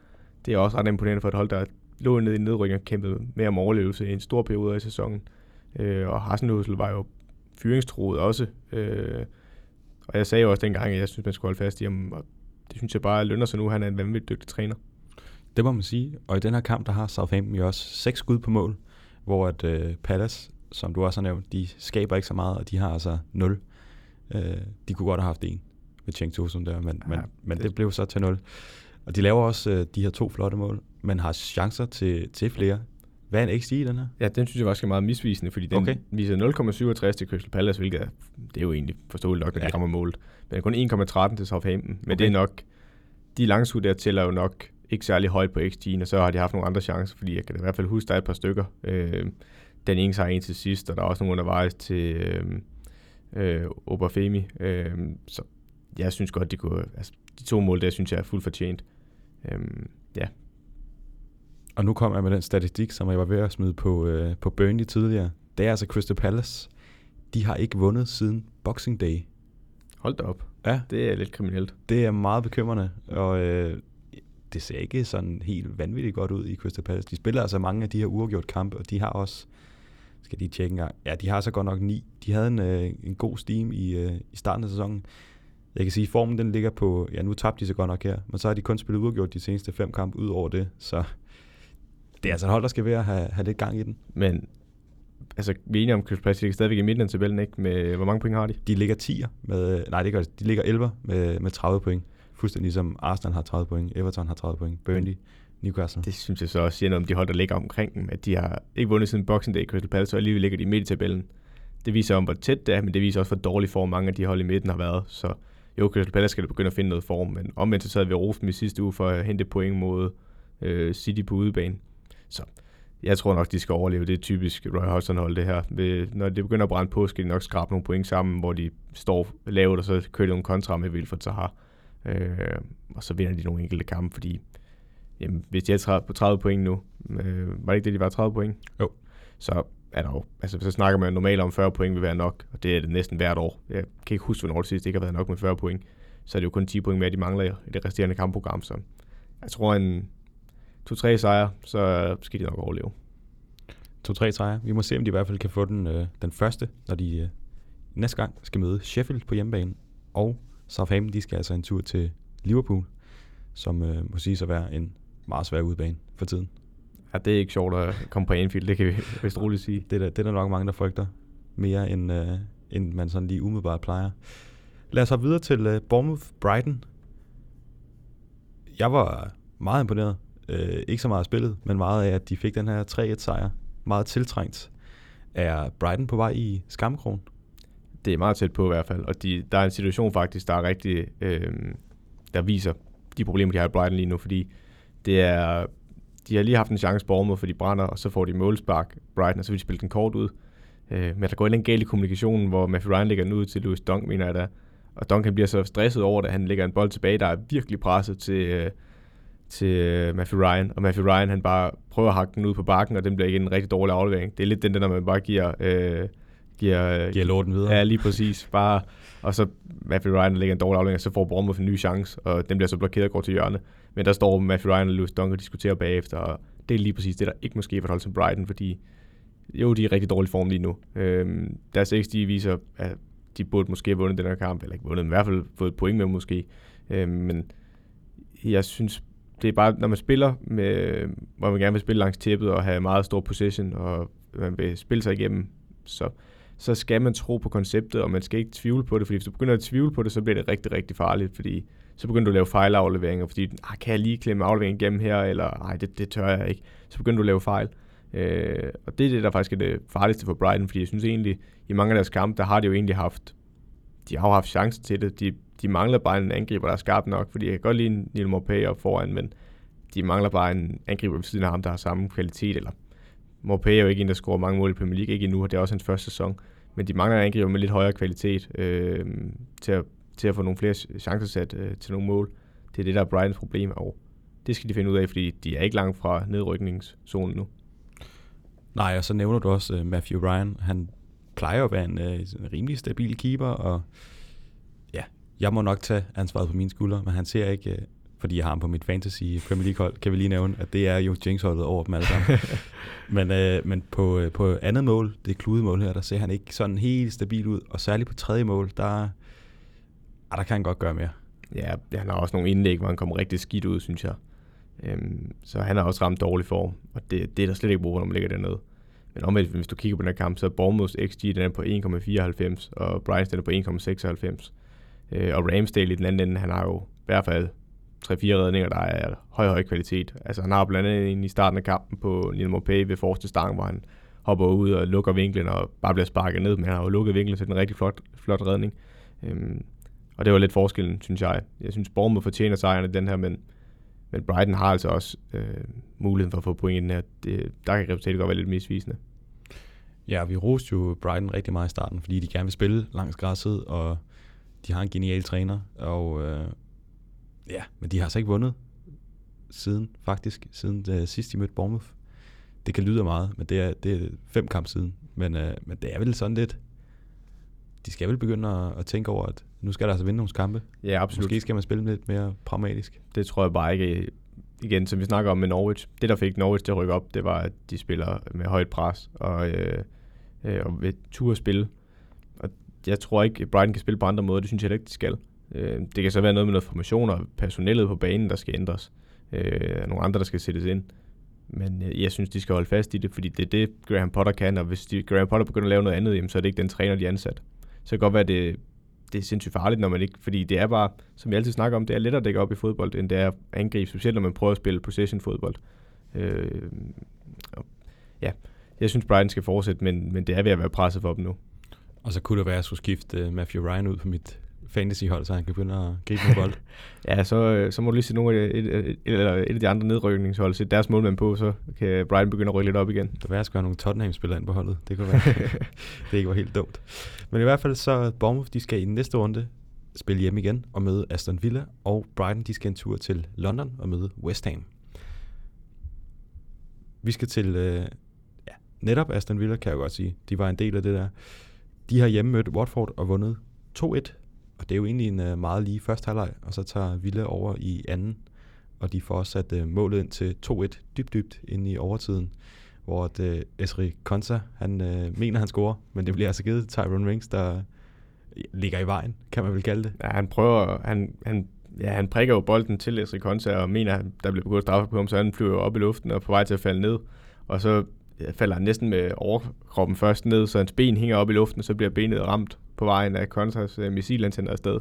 Det er også ret imponerende for et hold, der lå nede i nedrykning og kæmpede med om overlevelse i en stor periode af sæsonen. Øh, og Hasenhusel var jo fyringstroet også. Øh, og jeg sagde jo også dengang, at jeg synes, man skulle holde fast i ham, og det synes jeg bare lønner sig nu. Han er en vanvittig dygtig træner. Det må man sige. Og i den her kamp, der har Southampton jo også seks skud på mål, hvor at uh, Palace, som du også har nævnt, de skaber ikke så meget, og de har altså 0. Øh, de kunne godt have haft en med Cheng Tosum der, men, Ja, men, men det- det, det blev så til 0. Og de laver også øh, de her to flotte mål, men har chancer til, til flere. Hvad er en XG den her? Ja, den synes jeg faktisk er meget misvisende, fordi den okay. Viser 0,67 til Crystal Palace, hvilket er, det er jo egentlig forståeligt nok, når ja. de Ja. rammer målet. Men kun 1,13 til Southampton. Men okay. Det er nok, de langskud der tæller jo nok ikke særlig højt på XG'en, og så har de haft nogle andre chancer, fordi jeg kan i hvert fald huske, der er et par stykker. Øh, den ene har en til sidst, og der er også nogle undervejs til øh, øh, Oberfemi. Øh, så jeg synes godt, de kunne... Altså, de to mål der, synes jeg er fuldt fortjent. Øh, ja, Og nu kommer jeg med den statistik, som jeg var ved at smide på, øh, på Burnley tidligere. Det er altså Crystal Palace. De har ikke vundet siden Boxing Day. hold da op. Ja, Det er lidt kriminelt. det er meget bekymrende, og øh, det ser ikke sådan helt vanvittigt godt ud i Crystal Palace. De spiller altså mange af de her uafgjort kampe, og de har også, skal de tjekke en gang, ja, de har så godt nok ni. De havde en, øh, en god steam i, øh, i starten af sæsonen. Jeg kan sige, at formen den ligger på, ja nu tabte de så godt nok her, men så har de kun spillet uafgjort de seneste fem kampe ud over det, så det er altså et hold, der skal være at have, have lidt gang i den. Men altså, vi er enige om, at Crystal Palace ligger stadigvæk i midten af tabellen, ikke? Med, hvor mange point har de? De ligger 10'er med, nej det gør de, de ligger 11 med, med 30 point. Fuldstændig ligesom Arsenal har 30 point, Everton har 30 point, Burnley, Newcastle. Det synes jeg så også siger noget om de hold, der ligger omkring dem, at de har ikke vundet siden Boxing Day Crystal Palace, og alligevel ligger de midt i tabellen. Det viser om, hvor tæt det er, men det viser også, hvor dårlig form mange af de hold i midten har været. Så jo, Crystal Palace skal begynde at finde noget form, men omvendt så sad vi dem i sidste uge for at hente point mod øh, City på udebane. Så jeg tror nok, de skal overleve. Det er typisk Roy Hodgson hold det her. Når det begynder at brænde på, skal de nok skrabe nogle point sammen, hvor de står lavt, og så kører de nogle kontra med Wilfred Zaha. Øh, og så vinder de nogle enkelte kampe, fordi jamen, hvis de er 30, på 30 point nu, øh, var det ikke det, de var 30 point? Jo. Så er der jo, altså så snakker man normalt om 40 point vil være nok, og det er det næsten hvert år. Jeg kan ikke huske, hvornår det sidste ikke har været nok med 40 point. Så er det jo kun 10 point mere, de mangler i det resterende kampprogram. Så jeg tror en 2-3 sejre, så skal de nok overleve. 2-3 sejre. Vi må se, om de i hvert fald kan få den, øh, den første, når de øh, næste gang skal møde Sheffield på hjemmebane. Og Southampton, de skal altså en tur til Liverpool, som øh, må siges at være en meget svær udbane for tiden. Ja, det er ikke sjovt at komme på Anfield, det kan vi vist roligt sige. Det er, der, det er der nok mange, der frygter mere, end, øh, end man sådan lige umiddelbart plejer. Lad os hoppe videre til øh, Bournemouth-Brighton. Jeg var meget imponeret. Øh, ikke så meget af spillet, men meget af, at de fik den her 3-1 sejr. Meget tiltrængt. Er Brighton på vej i skamkrogen? Det er meget tæt på i hvert fald, og de, der er en situation faktisk, der er rigtig, øh, der viser de problemer, de har i Brighton lige nu, fordi det er, de har lige haft en chance Bournemouth, for de brænder, og så får de målspark Brighton, og så vil de spille den kort ud. Øh, men der går en galt i kommunikationen, hvor Matthew Ryan lægger den ud til Louis Dunk, mener jeg da. Og Duncan bliver så stresset over det, at han lægger en bold tilbage, der er virkelig presset til, øh, til øh, Matthew Ryan. Og Matthew Ryan, han bare prøver at hakke den ud på bakken, og den bliver ikke en rigtig dårlig aflevering. Det er lidt den der, når man bare giver... Øh, giver, Giver lorten videre? Ja, lige præcis. Bare, og så Matthew Ryan lægger en dårlig aflevering, og så får Bournemouth en ny chance, og den bliver så blokeret og går til hjørne. Men der står Matthew Ryan og Lewis Dunk og diskuterer bagefter, og det er lige præcis det, der ikke må ske for som Brighton, fordi jo, de er i rigtig dårlig form lige nu. Øhm, deres XG viser, at de burde måske have vundet den her kamp, eller ikke vundet, men i hvert fald fået et point med måske. Øhm, men jeg synes, det er bare, når man spiller, med, hvor man gerne vil spille langs tæppet og have meget stor possession, og man vil spille sig igennem, så, så skal man tro på konceptet, og man skal ikke tvivle på det, fordi hvis du begynder at tvivle på det, så bliver det rigtig, rigtig farligt, fordi så begynder du at lave fejlafleveringer, fordi ah, kan jeg lige klemme afleveringen igennem her, eller nej, det, det tør jeg ikke. Så begynder du at lave fejl. Øh, og det er det, der faktisk er det farligste for Brighton, fordi jeg synes egentlig, i mange af deres kampe, der har de jo egentlig haft, de har jo haft chancen til det. De, de mangler bare en angriber, der er skarp nok, fordi jeg kan godt lide Neil Maupay op foran, men de mangler bare en angriber ved siden af ham, der har samme kvalitet, eller Maupay er jo ikke en, der scorer mange mål i Premier League, ikke endnu, og det er også hans første sæson, men de mangler en angriber med lidt højere kvalitet øh, til, at, til at få nogle flere chancer sat øh, til nogle mål. Det er det, der er Brightons problem, og det skal de finde ud af, fordi de er ikke langt fra nedrykningszonen nu. Nej, og så nævner du også uh, Matthew Ryan. Han plejer at være en, uh, en rimelig stabil keeper, og jeg må nok tage ansvaret på mine skuldre, men han ser ikke, uh, fordi jeg har ham på mit fantasy Premier League hold, kan vi lige nævne, at det er jo Jinx holdet over dem alle sammen. men uh, men på, uh, på andet mål, det kludemål her, der ser han ikke sådan helt stabil ud, og særligt på tredje mål, der, ah, der kan han godt gøre mere. Ja, han har også nogle indlæg, hvor han kommer rigtig skidt ud, synes jeg. Øhm, så han har også ramt dårlig form, og det, det er der slet ikke brug når man ligger dernede. Men omvendt, hvis du kigger på den her kamp, så er Bournemouths XG den er på 1,94, og Brighton den er på 1,96. Øh, og Ramsdale i den anden ende, han har jo i hvert fald 3-4 redninger, der er høj, høj kvalitet. Altså han har blandt andet en i starten af kampen på Nino Mopé ved forreste stang, hvor han hopper ud og lukker vinklen og bare bliver sparket ned, men han har jo lukket vinklen til en rigtig flot, flot redning. Øhm, og det var lidt forskellen, synes jeg. Jeg synes, Bournemouth fortjener sejren i den her, men, men Brighton har altså også øh, muligheden for at få point i den her. Det, der kan resultatet godt være lidt misvisende. Ja, vi roste jo Brighton rigtig meget i starten, fordi de gerne vil spille langs græsset, og de har en genial træner, og øh, ja, men de har altså ikke vundet siden, faktisk, siden det, sidst de mødte Bournemouth. Det kan lyde meget, men det er, det er fem kamp siden. Men, øh, men det er vel sådan lidt, de skal vel begynde at, at tænke over, at nu skal der altså vinde nogle kampe. Ja, absolut. Måske skal man spille lidt mere pragmatisk. Det tror jeg bare ikke. Igen, som vi snakker om med Norwich. Det, der fik Norwich til at rykke op, det var, at de spiller med højt pres og, øh, øh, og ved tur spille. Jeg tror ikke, Brighton kan spille på andre måder. Det synes jeg ikke, de skal. Øh, det kan så være noget med noget formation og personellet på banen, der skal ændres. Øh, nogle andre, der skal sættes ind. Men øh, jeg synes, de skal holde fast i det, fordi det er det, Graham Potter kan, og hvis de, Graham Potter begynder at lave noget andet, jamen, så er det ikke den træner, de er ansat. Så det kan godt være, at det, det er sindssygt farligt, når man ikke, fordi det er bare, som vi altid snakker om, det er lettere at dække op i fodbold, end det er at angribe, specielt når man prøver at spille possession-fodbold. Øh, ja, jeg synes, Brighton skal fortsætte, men, men det er ved at være presset for dem nu. Og så kunne det være, at jeg skulle skifte uh, Matthew Ryan ud på mit fantasyhold, så han kan begynde at gribe en bold. ja, så, øh, så må du lige se nogle af, et, et, eller et af de andre nedrykningshold, sætte deres målmand på, så kan Brian begynde at rykke lidt op igen. Det være, at have nogle Tottenham-spillere ind på holdet. Det kunne være, det ikke var helt dumt. Men i hvert fald så Bournemouth, de skal i næste runde spille hjem igen og møde Aston Villa, og Brighton, de skal en tur til London og møde West Ham. Vi skal til øh, ja, netop Aston Villa, kan jeg godt sige. De var en del af det der. De har hjemme mødt Watford og vundet 2-1 og det er jo egentlig en øh, meget lige første halvleg, og så tager Villa over i anden, og de får også sat øh, målet ind til 2-1 dybt, dybt ind i overtiden, hvor at, uh, Esri Konsa, han uh, mener, han scorer, men det bliver altså givet Tyrone Rings, der ligger i vejen, kan man vel kalde det. Ja, han prøver, han, han, ja, han prikker jo bolden til Esri Konsa, og mener, at der bliver begået straffe på ham, så han flyver op i luften og er på vej til at falde ned, og så falder han næsten med overkroppen først ned, så hans ben hænger op i luften, så bliver benet ramt på vejen af Konsas øh, missilantænder afsted,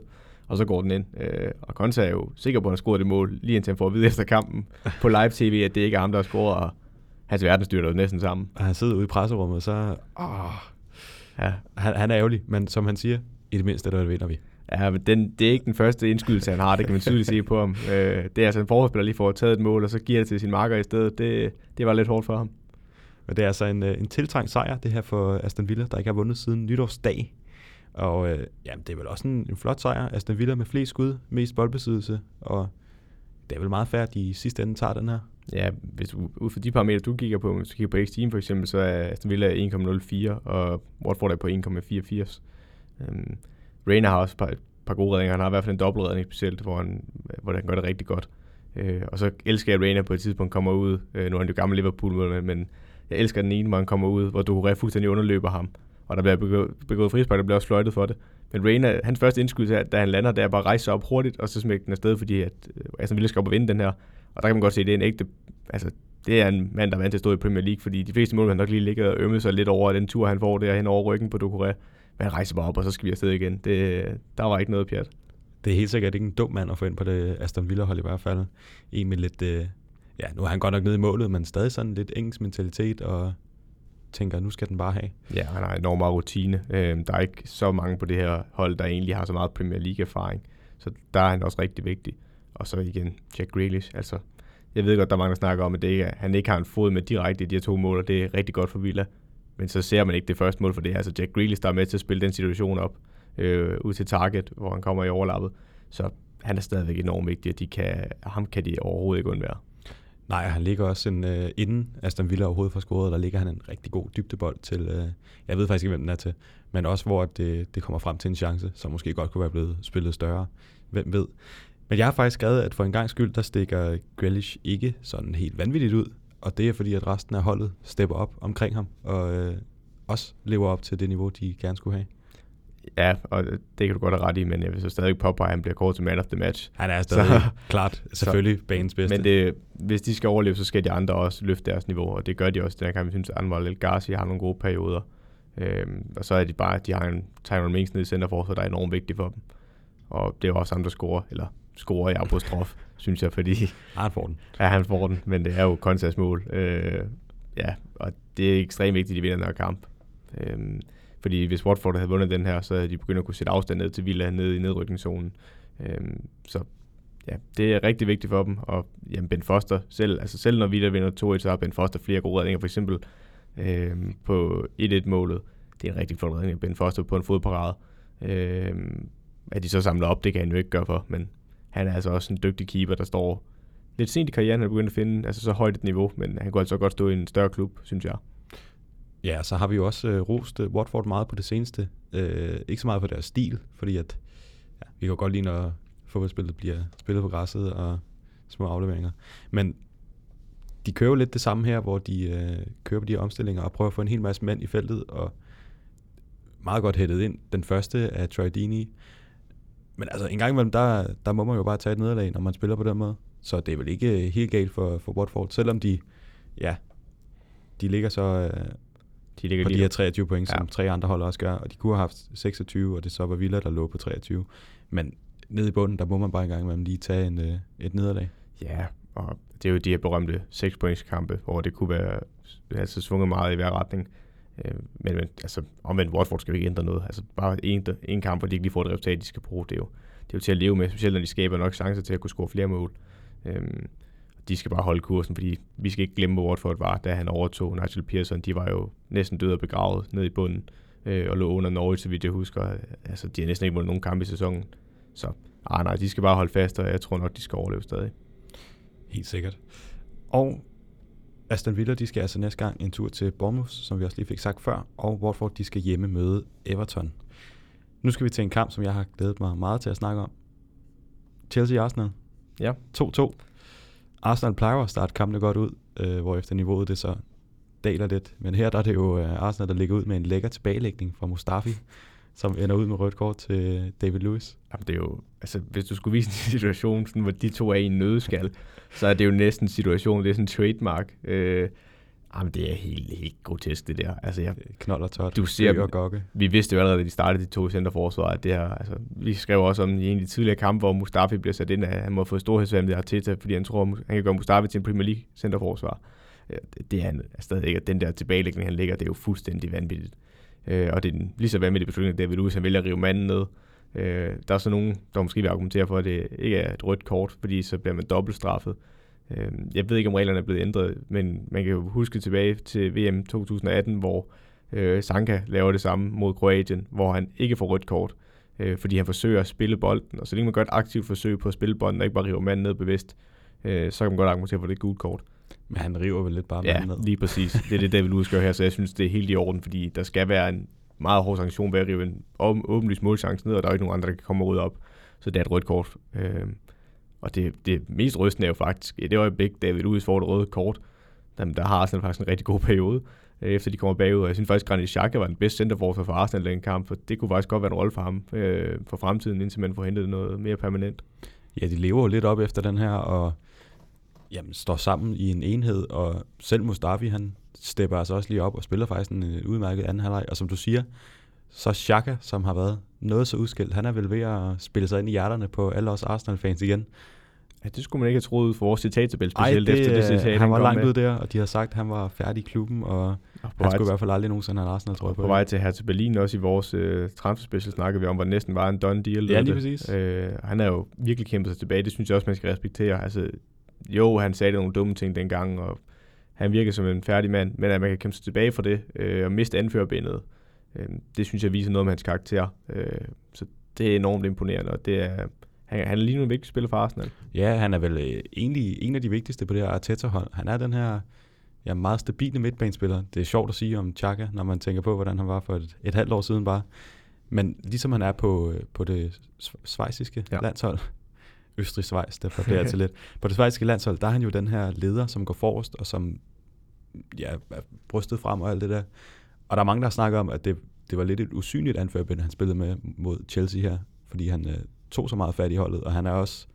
og så går den ind. Øh, og Konsa er jo sikker på, at han scoret det mål, lige indtil han får at vide efter kampen på live-tv, at det ikke er ham, der har scoret, og hans verden styrter næsten sammen. Og han sidder ude i presserummet, så... Åh, ja. han, han er ærgerlig, men som han siger, i det mindste, der vinder vi. Ja, men den, det er ikke den første indskydelse, han har, det kan man tydeligt se på ham. Øh, det er altså en forholdsspiller lige får taget et mål, og så giver det til sin marker i stedet. Det, det var lidt hårdt for ham. Men det er altså en, øh, en tiltrængt sejr, det her for Aston Villa, der ikke har vundet siden nytårsdag. Og øh, jamen, det er vel også en, en flot sejr. Aston Villa med flest skud, mest boldbesiddelse, og det er vel meget færdigt, at de i sidste ende tager den her. Ja, hvis du, ud fra de parametre, du kigger på, hvis du kigger på x for eksempel, så er Aston Villa 1,04, og Watford er på 1,84. Um, Rainer har også et par, et par gode redninger. Han har i hvert fald en dobbeltredning specielt, hvor han, hvor han gør det rigtig godt. Uh, og så elsker jeg, at Rainer på et tidspunkt kommer ud. Uh, nu er han jo gammel Liverpool, men jeg elsker den ene, hvor han kommer ud, hvor Ducouré fuldstændig underløber ham og der bliver begået, begået frispark, der bliver også fløjtet for det. Men Reina, hans første indskydelse, da han lander, der er bare at rejse sig op hurtigt, og så smække den afsted, fordi at øh, altså, Villa skal op og vinde den her. Og der kan man godt se, at det er en ægte, altså det er en mand, der er vant til at stå i Premier League, fordi de fleste mål, han nok lige ligger og ømme sig lidt over den tur, han får der hen over ryggen på Ducouré. Men han rejser bare op, og så skal vi afsted igen. Det, der var ikke noget pjat. Det er helt sikkert ikke en dum mand at få ind på det Aston Villa-hold i hvert fald. En med lidt, øh, ja, nu er han godt nok nede i målet, men stadig sådan lidt engelsk mentalitet og tænker, nu skal den bare have. Ja, han har enormt meget rutine. Øh, der er ikke så mange på det her hold, der egentlig har så meget Premier League-erfaring. Så der er han også rigtig vigtig. Og så igen, Jack Grealish. Altså, jeg ved godt, der er mange, der snakker om, at det ikke er, han ikke har en fod med direkte i de her to mål, og det er rigtig godt for Villa. Men så ser man ikke det første mål for det. Altså Jack Grealish, der er med til at spille den situation op øh, ud til target, hvor han kommer i overlappet. Så han er stadigvæk enormt vigtig, og de kan, ham kan de overhovedet ikke undvære. Nej, han ligger også en, øh, inden Aston Villa overhovedet får scoret, der ligger han en rigtig god dybdebold til, øh, jeg ved faktisk ikke, hvem den er til, men også hvor det, det kommer frem til en chance, som måske godt kunne være blevet spillet større. Hvem ved? Men jeg har faktisk skrevet, at for en gang skyld, der stikker Grealish ikke sådan helt vanvittigt ud, og det er fordi, at resten af holdet stepper op omkring ham, og øh, også lever op til det niveau, de gerne skulle have. Ja, og det kan du godt have ret i, men jeg vil så stadig påpege, at han bliver kort til man of the match. Han er stadig så, klart, selvfølgelig, så, banens bedste. Men det, hvis de skal overleve, så skal de andre også løfte deres niveau, og det gør de også. Den her kamp, jeg synes, at Anwar El Ghazi har nogle gode perioder. Øhm, og så er de bare, de har en Tyrone Mings nede i centerforsvaret, der er enormt vigtig for dem. Og det er også ham, der scorer, eller scorer i apostrof, synes jeg, fordi... Han får den. Ja, han får den, men det er jo Konstas mål. Øh, ja, og det er ekstremt vigtigt, at de vinder den her kamp. Øh, fordi hvis Watford havde vundet den her, så havde de begyndt at kunne sætte afstand ned til Villa nede i nedrykningszonen. Øhm, så ja, det er rigtig vigtigt for dem. Og jamen, Ben Foster selv, altså selv når Villa vinder 2-1, så har Ben Foster flere gode redninger. For eksempel øhm, på 1-1-målet. Det er en rigtig flot redning af Ben Foster på en fodparade. Øhm, at de så samler op, det kan han jo ikke gøre for, men han er altså også en dygtig keeper, der står lidt sent i karrieren, han er begyndt at finde altså så højt et niveau, men han kunne altså godt stå i en større klub, synes jeg. Ja, så har vi jo også øh, rost øh, Watford meget på det seneste. Øh, ikke så meget på deres stil, fordi at, ja, vi kan godt lide, når fodboldspillet bliver spillet på græsset og små afleveringer. Men de kører jo lidt det samme her, hvor de øh, kører på de her omstillinger og prøver at få en hel masse mænd i feltet, og meget godt hættet ind. Den første af Troy Dini. Men altså, en gang imellem, der, der må man jo bare tage et nederlag, når man spiller på den måde. Så det er vel ikke øh, helt galt for, for Watford, selvom de, ja, de ligger så øh, de ligger på de her 23 point, som ja. tre andre hold også gør, og de kunne have haft 26, og det så var Villa, der lå på 23. Men nede i bunden, der må man bare en gang imellem lige tage en, øh, et nederlag. Ja, og det er jo de her berømte 6 points kampe, hvor det kunne være altså svunget meget i hver retning. Øh, men, men altså, omvendt Watford skal vi ikke ændre noget. Altså bare en, en kamp, hvor de ikke lige får det resultat, de skal bruge, det er jo, det er jo til at leve med, specielt når de skaber nok chancer til at kunne score flere mål. Øhm, de skal bare holde kursen, fordi vi skal ikke glemme, hvor Watford var, da han overtog Nigel Pearson. De var jo næsten døde og begravet ned i bunden, øh, og lå under Norwich, så vidt jeg husker. Altså, de har næsten ikke vundet nogen kamp i sæsonen. Så ah, nej, de skal bare holde fast, og jeg tror nok, de skal overleve stadig. Helt sikkert. Og Aston Villa, de skal altså næste gang en tur til Bournemouth, som vi også lige fik sagt før, og Watford, de skal hjemme møde Everton. Nu skal vi til en kamp, som jeg har glædet mig meget til at snakke om. Chelsea-Arsenal. Ja. 2-2. Arsenal plejer at starte kampene godt ud, øh, hvor efter niveauet det så daler lidt. Men her der er det jo øh, Arsenal, der ligger ud med en lækker tilbagelægning fra Mustafi, som ender ud med rødt kort til David Lewis. Jamen, det er jo, altså, hvis du skulle vise en situation, sådan, hvor de to er i en nødskal, så er det jo næsten en situation, det er sådan en trademark. Øh, jamen, det er helt, helt grotesk, det der. Altså, jeg, Knold og tot, du ser, og gokke. Vi vidste jo allerede, da de startede de to i centerforsvar, at det her, altså, vi skrev også om en af de tidligere kampe, hvor Mustafi bliver sat ind, at han må få storhedsvand med Arteta, fordi han tror, han kan gøre Mustafi til en Premier League centerforsvar. Det, er han stadig ikke, den der tilbagelægning, han ligger, det er jo fuldstændig vanvittigt. Øh, og det er lige så vanvittigt beslutning, David Lewis han vælger at rive manden ned. Øh, der er så nogen, der måske vil argumentere for, at det ikke er et rødt kort, fordi så bliver man dobbelt straffet. Øh, jeg ved ikke, om reglerne er blevet ændret, men man kan jo huske tilbage til VM 2018, hvor øh, Sanka laver det samme mod Kroatien, hvor han ikke får rødt kort, øh, fordi han forsøger at spille bolden. Og så længe man gør et aktivt forsøg på at spille bolden, og ikke bare river manden ned bevidst, øh, så kan man godt argumentere for, at det gult kort. Men han river vel lidt bare ja, ned. lige præcis. Det er det, David Lewis gør her, så jeg synes, det er helt i orden, fordi der skal være en meget hård sanktion ved at rive en åbenlyst målchance ned, og der er ikke nogen andre, der kan komme ud op. Så det er et rødt kort. Øh, og det, det mest rystende er jo faktisk, i det øjeblik, David Lewis får det røde kort, jamen, der har Arsenal faktisk en rigtig god periode, øh, efter de kommer bagud. Og jeg synes faktisk, at Granit Xhaka var den bedste centerforsvar for Arsenal i den kamp, for det kunne faktisk godt være en rolle for ham øh, for fremtiden, indtil man får hentet noget mere permanent. Ja, de lever jo lidt op efter den her, og jamen, står sammen i en enhed, og selv Mustafi, han stepper altså også lige op og spiller faktisk en udmærket anden halvleg. Og som du siger, så Xhaka, som har været noget så udskilt, han er vel ved at spille sig ind i hjerterne på alle os Arsenal-fans igen. Ja, det skulle man ikke have troet for vores citattabel, specielt Ej, det, efter det citat, han, han var langt ud der, og de har sagt, at han var færdig i klubben, og, og han skulle i hvert fald aldrig nogensinde have Arsenal, tror jeg på. På vej til her til Berlin, også i vores uh, transferspecial snakkede vi om, hvor det næsten var en done deal. Ja, lige præcis. Uh, han er jo virkelig kæmpet sig tilbage, det synes jeg også, man skal respektere. Altså, jo, han sagde nogle dumme ting dengang, og han virker som en færdig mand, men at man kan kæmpe sig tilbage fra det øh, og miste anførbindet, øh, det synes jeg viser noget om hans karakter. Øh, så det er enormt imponerende, og det er, han, han er lige nu en vigtig spiller for Arsenal. Ja, han er vel øh, egentlig en af de vigtigste på det her Arteta-hold. Han er den her ja, meget stabile midtbanespiller. Det er sjovt at sige om Chaka, når man tænker på, hvordan han var for et, et halvt år siden bare. Men ligesom han er på, øh, på det svejsiske ja. landshold, Østrig-Schweiz, der får det til lidt. På det svejsiske landshold, der er han jo den her leder, som går forrest, og som ja, er brystet frem og alt det der. Og der er mange, der snakker om, at det, det var lidt et usynligt anførbind, han spillede med mod Chelsea her, fordi han øh, tog så meget fat i holdet, og han er også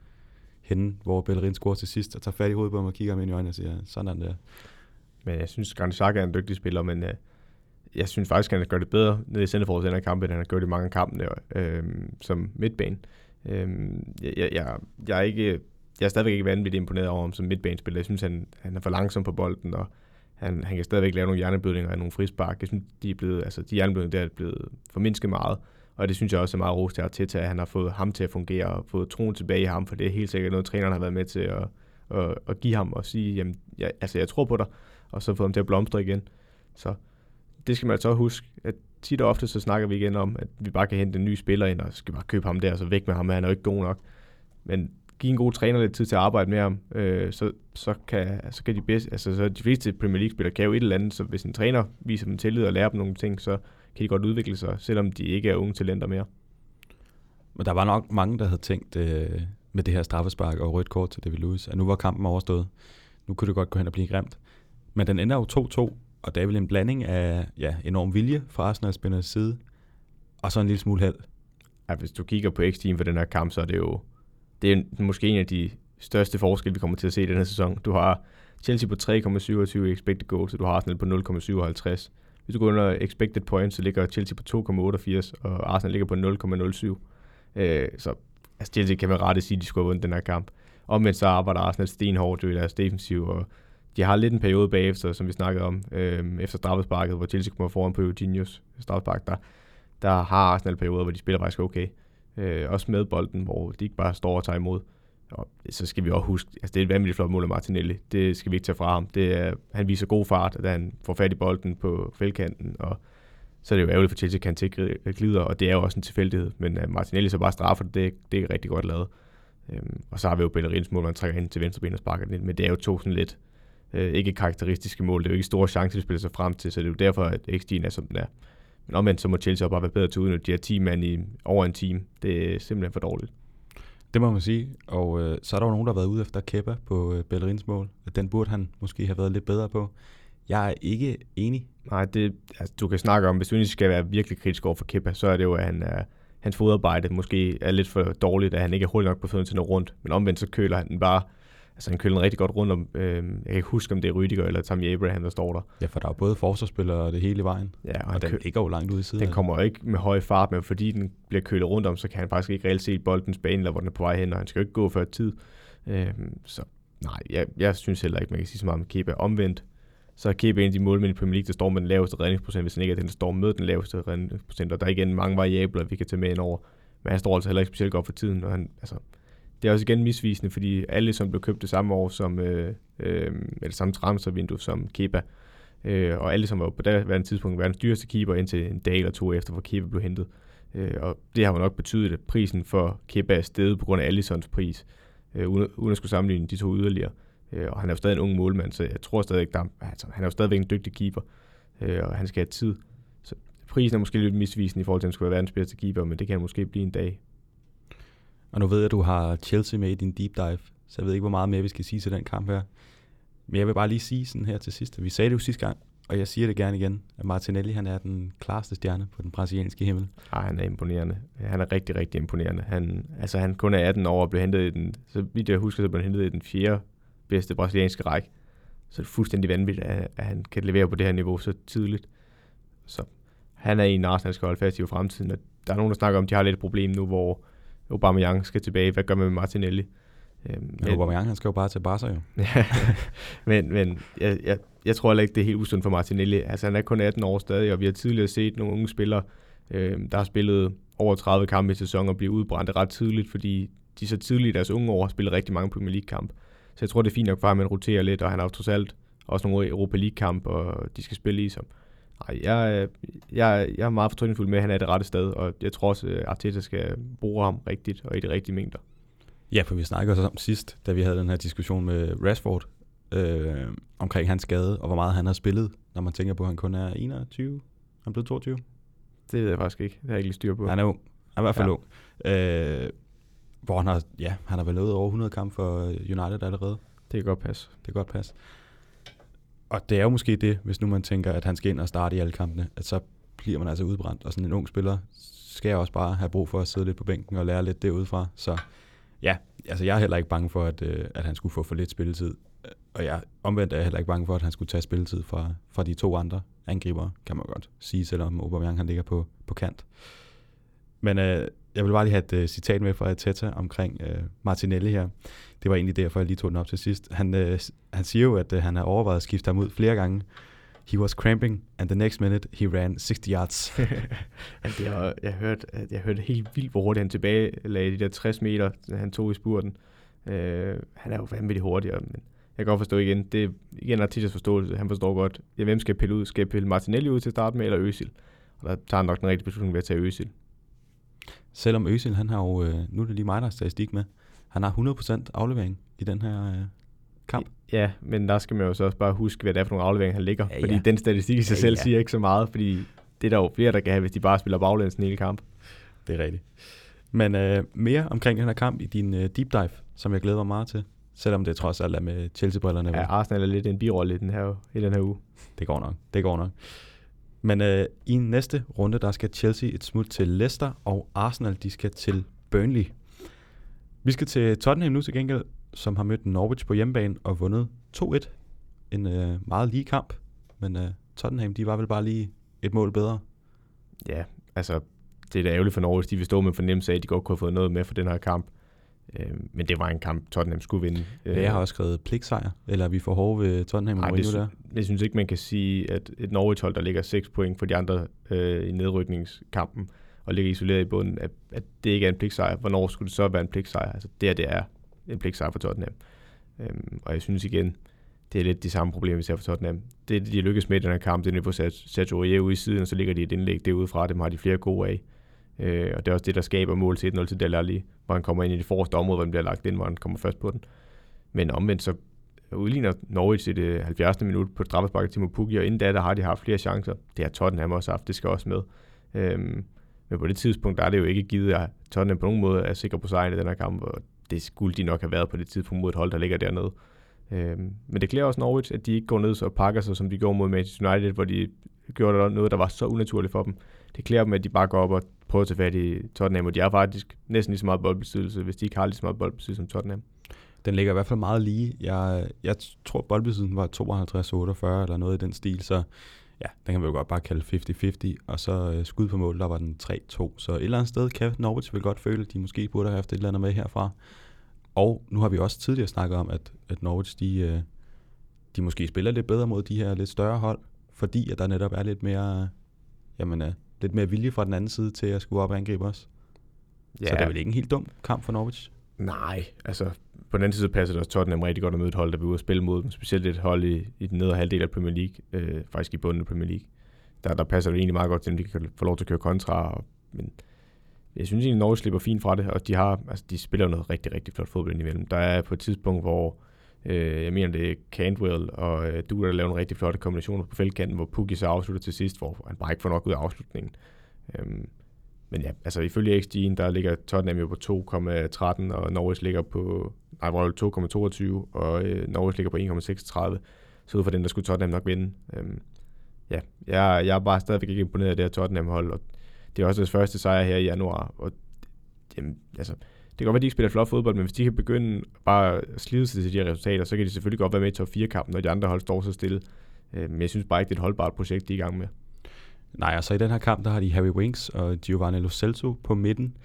henne, hvor Bellerin scorer til sidst, og tager fat i hovedet på ham og kigger ham ind i øjnene og siger, sådan der. Men jeg synes, Granit Xhaka er en dygtig spiller, men øh, jeg synes faktisk, at han gør det bedre nede i Centerfords den kampen, end han har gjort i mange kampe øh, som midtbane. Øh, jeg, jeg, jeg, er ikke, jeg er stadigvæk ikke vanvittigt imponeret over ham som midtbanespiller. Jeg synes, han, han er for langsom på bolden, og han, han kan stadigvæk lave nogle hjerneblødninger og nogle frispark. Jeg synes, de, er blevet, altså, de hjerneblødninger der er blevet formindsket meget. Og det synes jeg også er meget ros til Arteta, at han har fået ham til at fungere og fået troen tilbage i ham, for det er helt sikkert noget, træneren har været med til at, at, at give ham og sige, jamen, jeg, altså, jeg tror på dig, og så få ham til at blomstre igen. Så det skal man altså huske, at tit og ofte så snakker vi igen om, at vi bare kan hente en ny spiller ind, og skal bare købe ham der, og så væk med ham, han er jo ikke god nok. Men give en god træner lidt tid til at arbejde med ham, øh, så, så, kan, så kan de bedste, altså så de fleste Premier League-spillere kan jo et eller andet, så hvis en træner viser dem tillid og lærer dem nogle ting, så kan de godt udvikle sig, selvom de ikke er unge talenter mere. Men der var nok mange, der havde tænkt øh, med det her straffespark og rødt kort til David Lewis, at nu var kampen overstået. Nu kunne det godt gå hen og blive grimt. Men den ender jo 2-2, og det er vel en blanding af ja, enorm vilje fra Arsenal-spillernes side, og så en lille smule held. Ja, hvis du kigger på x for den her kamp, så er det jo det er måske en af de største forskelle, vi kommer til at se i den her sæson. Du har Chelsea på 3,27 expected goals, og du har Arsenal på 0,57. Hvis du går under expected points, så ligger Chelsea på 2,88, og Arsenal ligger på 0,07. Øh, så altså Chelsea kan man rette sige, at de skulle have vundet den her kamp. Omvendt så arbejder Arsenal stenhårdt i deres defensiv, og de har lidt en periode bagefter, som vi snakkede om, øh, efter straffesparket, hvor Chelsea kommer foran på Eugenius straffespark, der, der har Arsenal perioder, hvor de spiller faktisk okay. Øh, også med bolden, hvor de ikke bare står og tager imod. Og så skal vi også huske, altså det er et vanvittigt flot mål af Martinelli. Det skal vi ikke tage fra ham. Det er, han viser god fart, da han får fat i bolden på fældkanten, og så er det jo ærgerligt for Chelsea, at han glider, og det er jo også en tilfældighed. Men at Martinelli så bare straffer det, det, det er rigtig godt lavet. Øhm, og så har vi jo Bellerins mål, han trækker ind til venstre ben og sparker den ind. Men det er jo to sådan lidt øh, ikke karakteristiske mål. Det er jo ikke store chancer, de spiller sig frem til, så det er jo derfor, at XG'en er som den er. Men omvendt så må Chelsea bare være bedre til at udnytte de her 10 mand i over en time. Det er simpelthen for dårligt. Det må man sige. Og øh, så er der jo nogen, der har været ude efter Kepa på øh, Bellerins mål. Den burde han måske have været lidt bedre på. Jeg er ikke enig. Nej, det, altså, du kan snakke om, hvis du skal være virkelig kritisk over for Kepa, så er det jo, at han er, hans fodarbejde måske er lidt for dårligt, at han ikke er hurtigt nok på fødderne til noget rundt. Men omvendt så køler han den bare altså han køler rigtig godt rundt om, øh, jeg kan ikke huske, om det er Rydiger eller Tammy Abraham, der står der. Ja, for der er både forsvarsspillere og det hele i vejen. Ja, og, og den kø- ligger jo langt ude i siden. Den kommer ikke med høj fart, men fordi den bliver kølet rundt om, så kan han faktisk ikke reelt se boldens bane, eller hvor den er på vej hen, og han skal jo ikke gå før tid. Øh, så nej, jeg, jeg synes heller ikke, man kan sige så meget om Kepa. Omvendt, så er Kepa en af de målmænd i Premier League, der står med den laveste redningsprocent, hvis han ikke er den, der står med den laveste redningsprocent, og der er igen mange variabler, vi kan tage med ind over. Men han står altså heller ikke specielt godt for tiden, og han, altså, det er også igen misvisende, fordi alle, som blev købt det samme år som, øh, øh, eller samme transfervindue som Kepa, øh, og alle, som var på det tidspunkt verdens dyreste keeper indtil en dag eller to efter, hvor Kepa blev hentet. Øh, og det har jo nok betydet, at prisen for Kepa er steget på grund af Allisons pris, øh, uden, uden at skulle sammenligne de to yderligere. Øh, og han er jo stadig en ung målmand, så jeg tror stadig, der, altså, han er jo stadigvæk en dygtig keeper, øh, og han skal have tid. Så prisen er måske lidt misvisende i forhold til, at han skulle være verdens bedste keeper, men det kan han måske blive en dag. Og nu ved jeg, at du har Chelsea med i din deep dive, så jeg ved ikke, hvor meget mere vi skal sige til den kamp her. Men jeg vil bare lige sige sådan her til sidst, vi sagde det jo sidste gang, og jeg siger det gerne igen, at Martinelli han er den klareste stjerne på den brasilianske himmel. Ja, han er imponerende. Han er rigtig, rigtig imponerende. Han, altså han kun er 18 år og blev hentet i den, så vidt jeg husker, så blev han hentet i den fjerde bedste brasilianske række. Så det er fuldstændig vanvittigt, at, at han kan levere på det her niveau så tidligt. Så han er en, Arsenal skal holde fast i fremtiden. Og der er nogen, der snakker om, at de har lidt et problem nu, hvor Aubameyang skal tilbage. Hvad gør man med Martinelli? Øhm, men, Aubameyang, han skal jo bare til Barca jo. men men jeg, jeg, jeg tror heller ikke, det er helt usundt for Martinelli. Altså, han er kun 18 år stadig, og vi har tidligere set nogle unge spillere, øh, der har spillet over 30 kampe i sæsonen og blive udbrændt ret tidligt, fordi de så tidligt i deres unge år har spillet rigtig mange Premier League-kampe. Så jeg tror, det er fint nok for ham, at man roterer lidt, og han har jo trods alt også nogle Europa League-kampe, og de skal spille i som. Nej, jeg, jeg, jeg er meget fortrykningsfuld med, at han er det rette sted, og jeg tror også, at Arteta skal bruge ham rigtigt og i de rigtige mængder. Ja, for vi snakkede også om sidst, da vi havde den her diskussion med Rashford, øh, omkring hans skade, og hvor meget han har spillet, når man tænker på, at han kun er 21. Han blevet 22. Det ved jeg faktisk ikke. Det har jeg ikke lige styr på. Han er ung. Han er i hvert fald ja. ung. Øh, hvor han har, ja, han har vel nået over 100 kampe for United allerede. Det kan godt passe. Det kan godt passe. Og det er jo måske det, hvis nu man tænker, at han skal ind og starte i alle kampene, at så bliver man altså udbrændt. Og sådan en ung spiller skal også bare have brug for at sidde lidt på bænken og lære lidt derudfra. Så ja, altså jeg er heller ikke bange for, at, øh, at han skulle få for lidt spilletid. Og jeg omvendt er jeg heller ikke bange for, at han skulle tage spilletid fra, fra de to andre angriber, kan man godt sige, selvom Aubameyang han ligger på, på kant. Men øh, jeg vil bare lige have et øh, citat med fra Ateta omkring øh, Martinelli her. Det var egentlig derfor, jeg lige tog den op til sidst. Han, øh, han siger jo, at øh, han har overvejet at skifte ham ud flere gange. He was cramping, and the next minute he ran 60 yards. altså, jeg, jeg, hørte, jeg hørte helt vildt, hvor hurtigt han tilbage lagde de der 60 meter, han tog i spurten. Øh, han er jo vanvittigt hurtigere, men jeg kan godt forstå igen, det er igen Artitas forståelse, han forstår godt, ja, hvem skal jeg pille ud? Skal jeg pille Martinelli ud til at starte med, eller Øsil? Og der tager han nok den rigtige beslutning ved at tage Øsil. Selvom Øsil, han har jo, øh, nu er det lige mig, der har statistik med, han har 100% aflevering i den her øh, kamp. Ja, men der skal man jo så også bare huske, hvad det er for nogle afleveringer, han ligger. Ja, fordi ja. den statistik i sig Ja, selv ja. siger ikke så meget, fordi det er der jo flere, der kan have, hvis de bare spiller baglæns en hel kamp. Det er rigtigt. Men øh, mere omkring den her kamp i din øh, deep dive, som jeg glæder mig meget til. Selvom det trods alt er med Chelsea-brillerne. Ja. Arsenal er lidt en birolle i den her, i den her uge. Det går nok. Det går nok. Men øh, i næste runde, der skal Chelsea et smut til Leicester, og Arsenal, de skal til Burnley. Vi skal til Tottenham nu til gengæld, som har mødt Norwich på hjemmebane og vundet 2-1. En øh, meget lige kamp, men øh, Tottenham, de var vel bare lige et mål bedre. Ja, altså, det er da ærgerligt for Norwich, de vil stå med fornemmelse af, at de godt kunne have fået noget med for den her kamp. Øh, men det var en kamp, Tottenham skulle vinde. Øh, jeg har også skrevet pligtsejr, eller er vi for hårde ved Tottenham Nej, og det, Mourinho der. jeg synes ikke, man kan sige, at et Norwich-hold, der ligger 6 point for de andre øh, i nedrykningskampen, og ligger isoleret i bunden, at, at det ikke er en pligtsejr. Hvornår skulle det så være en pligtsejr? Altså, det her, det er en pligtsejr for Tottenham. Øhm, og jeg synes igen, det er lidt de samme problemer, vi ser for Tottenham. Det, de lykkes med i den her kamp, det er, at de får sat Sergio Aurier ude i siden, og så ligger de et indlæg derudefra, dem har de flere gode af. Øh, og det er også det, der skaber mål til 1-0 til Dele Alli, hvor han kommer ind i det forreste område, hvor den bliver lagt ind, hvor han kommer først på den. Men omvendt så udligner Norwich i det 70. minut på straffesparket til Pukki, og inden da, der har de haft flere chancer. Det har Tottenham også haft, det skal også med. Øhm, men på det tidspunkt, der er det jo ikke givet, at Tottenham på nogen måde er sikker på sejren i den her kamp, og det skulle de nok have været på det tidspunkt mod et hold, der ligger dernede. Øhm, men det klæder også Norwich, at de ikke går ned og pakker sig, som de gjorde mod Manchester United, hvor de gjorde noget, der var så unaturligt for dem. Det klæder dem, at de bare går op og prøve at tage fat i Tottenham, og de har faktisk næsten lige så meget boldbesiddelse, hvis de ikke har lige så meget boldbesiddelse som Tottenham. Den ligger i hvert fald meget lige. Jeg, jeg tror, boldbesiddelsen var 52-48 eller noget i den stil, så ja, den kan vi jo godt bare kalde 50-50. Og så øh, skud på mål, der var den 3-2. Så et eller andet sted kan Norwich vel godt føle, at de måske burde have haft et eller andet med herfra. Og nu har vi også tidligere snakket om, at, at Norwich, de, øh, de måske spiller lidt bedre mod de her lidt større hold, fordi at der netop er lidt mere, øh, jamen, øh, lidt mere vilje fra den anden side til at skulle op og angribe os. Ja. Så det er vel ikke en helt dum kamp for Norwich? Nej, altså på den anden side passer det også Tottenham rigtig godt at møde et hold, der vil ud og spille mod dem. Specielt et hold i, i den nedre halvdel af Premier League, øh, faktisk i bunden af Premier League. Der, der passer det egentlig meget godt til, at de kan få lov til at køre kontra. Og, men jeg synes egentlig, at Norge slipper fint fra det, og de, har, altså, de spiller noget rigtig, rigtig flot fodbold indimellem. Der er på et tidspunkt, hvor øh, jeg mener, det er Cantwell og øh, du der laver en rigtig flotte kombination på feltkanten, hvor Pukki så afslutter til sidst, hvor han bare ikke får nok ud af afslutningen. Øhm, men ja, altså ifølge XG'en, der ligger Tottenham jo på 2,13, og Norwich ligger på, nej, 2,22, og øh, Norwich ligger på 1,36. Så ud fra den, der skulle Tottenham nok vinde. Øhm, ja, jeg, jeg er bare stadigvæk ikke imponeret af det her Tottenham-hold, og det er også deres første sejr her i januar, og jamen, altså, det kan godt være, at de ikke spiller flot fodbold, men hvis de kan begynde bare at slide sig til de her resultater, så kan de selvfølgelig godt være med i top 4-kampen, når de andre hold står så stille. Øh, men jeg synes bare ikke, det er et holdbart projekt, de er i gang med. Nej, altså i den her kamp, der har de Harry Winks og Giovanni Lo Celso på midten,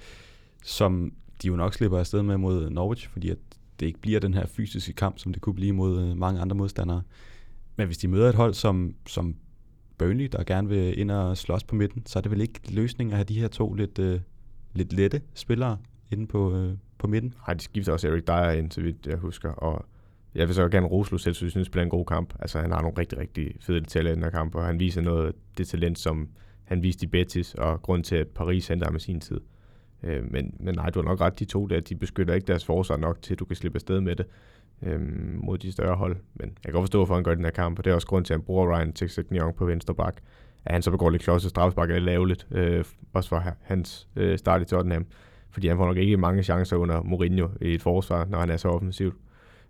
som de jo nok slipper afsted med mod Norwich, fordi at det ikke bliver den her fysiske kamp, som det kunne blive mod øh, mange andre modstandere. Men hvis de møder et hold som, som Burnley, der gerne vil ind og slås på midten, så er det vel ikke løsningen at have de her to lidt, øh, lidt lette spillere inde på, øh, på midten. Nej, de skifter også Eric Dyer ind, så vidt jeg husker, og jeg vil så gerne rose Lo så jeg synes, spiller en god kamp. Altså, han har nogle rigtig, rigtig fede detaljer i den her kamp, og han viser noget af det talent, som han viste i Betis, og grund til, at Paris henter ham i sin tid. Øh, men, men nej, du har nok ret, de to der, de beskytter ikke deres forsvar nok til, at du kan slippe afsted med det øh, mod de større hold. Men jeg kan godt forstå, hvorfor han gør den her kamp, og det er også grund til, at han bruger Ryan Tixignon på venstre bak. At han så begår lidt klodset straffespark er lidt lavligt, øh, også for hans øh, start i Tottenham. Fordi han får nok ikke mange chancer under Mourinho i et forsvar, når han er så offensivt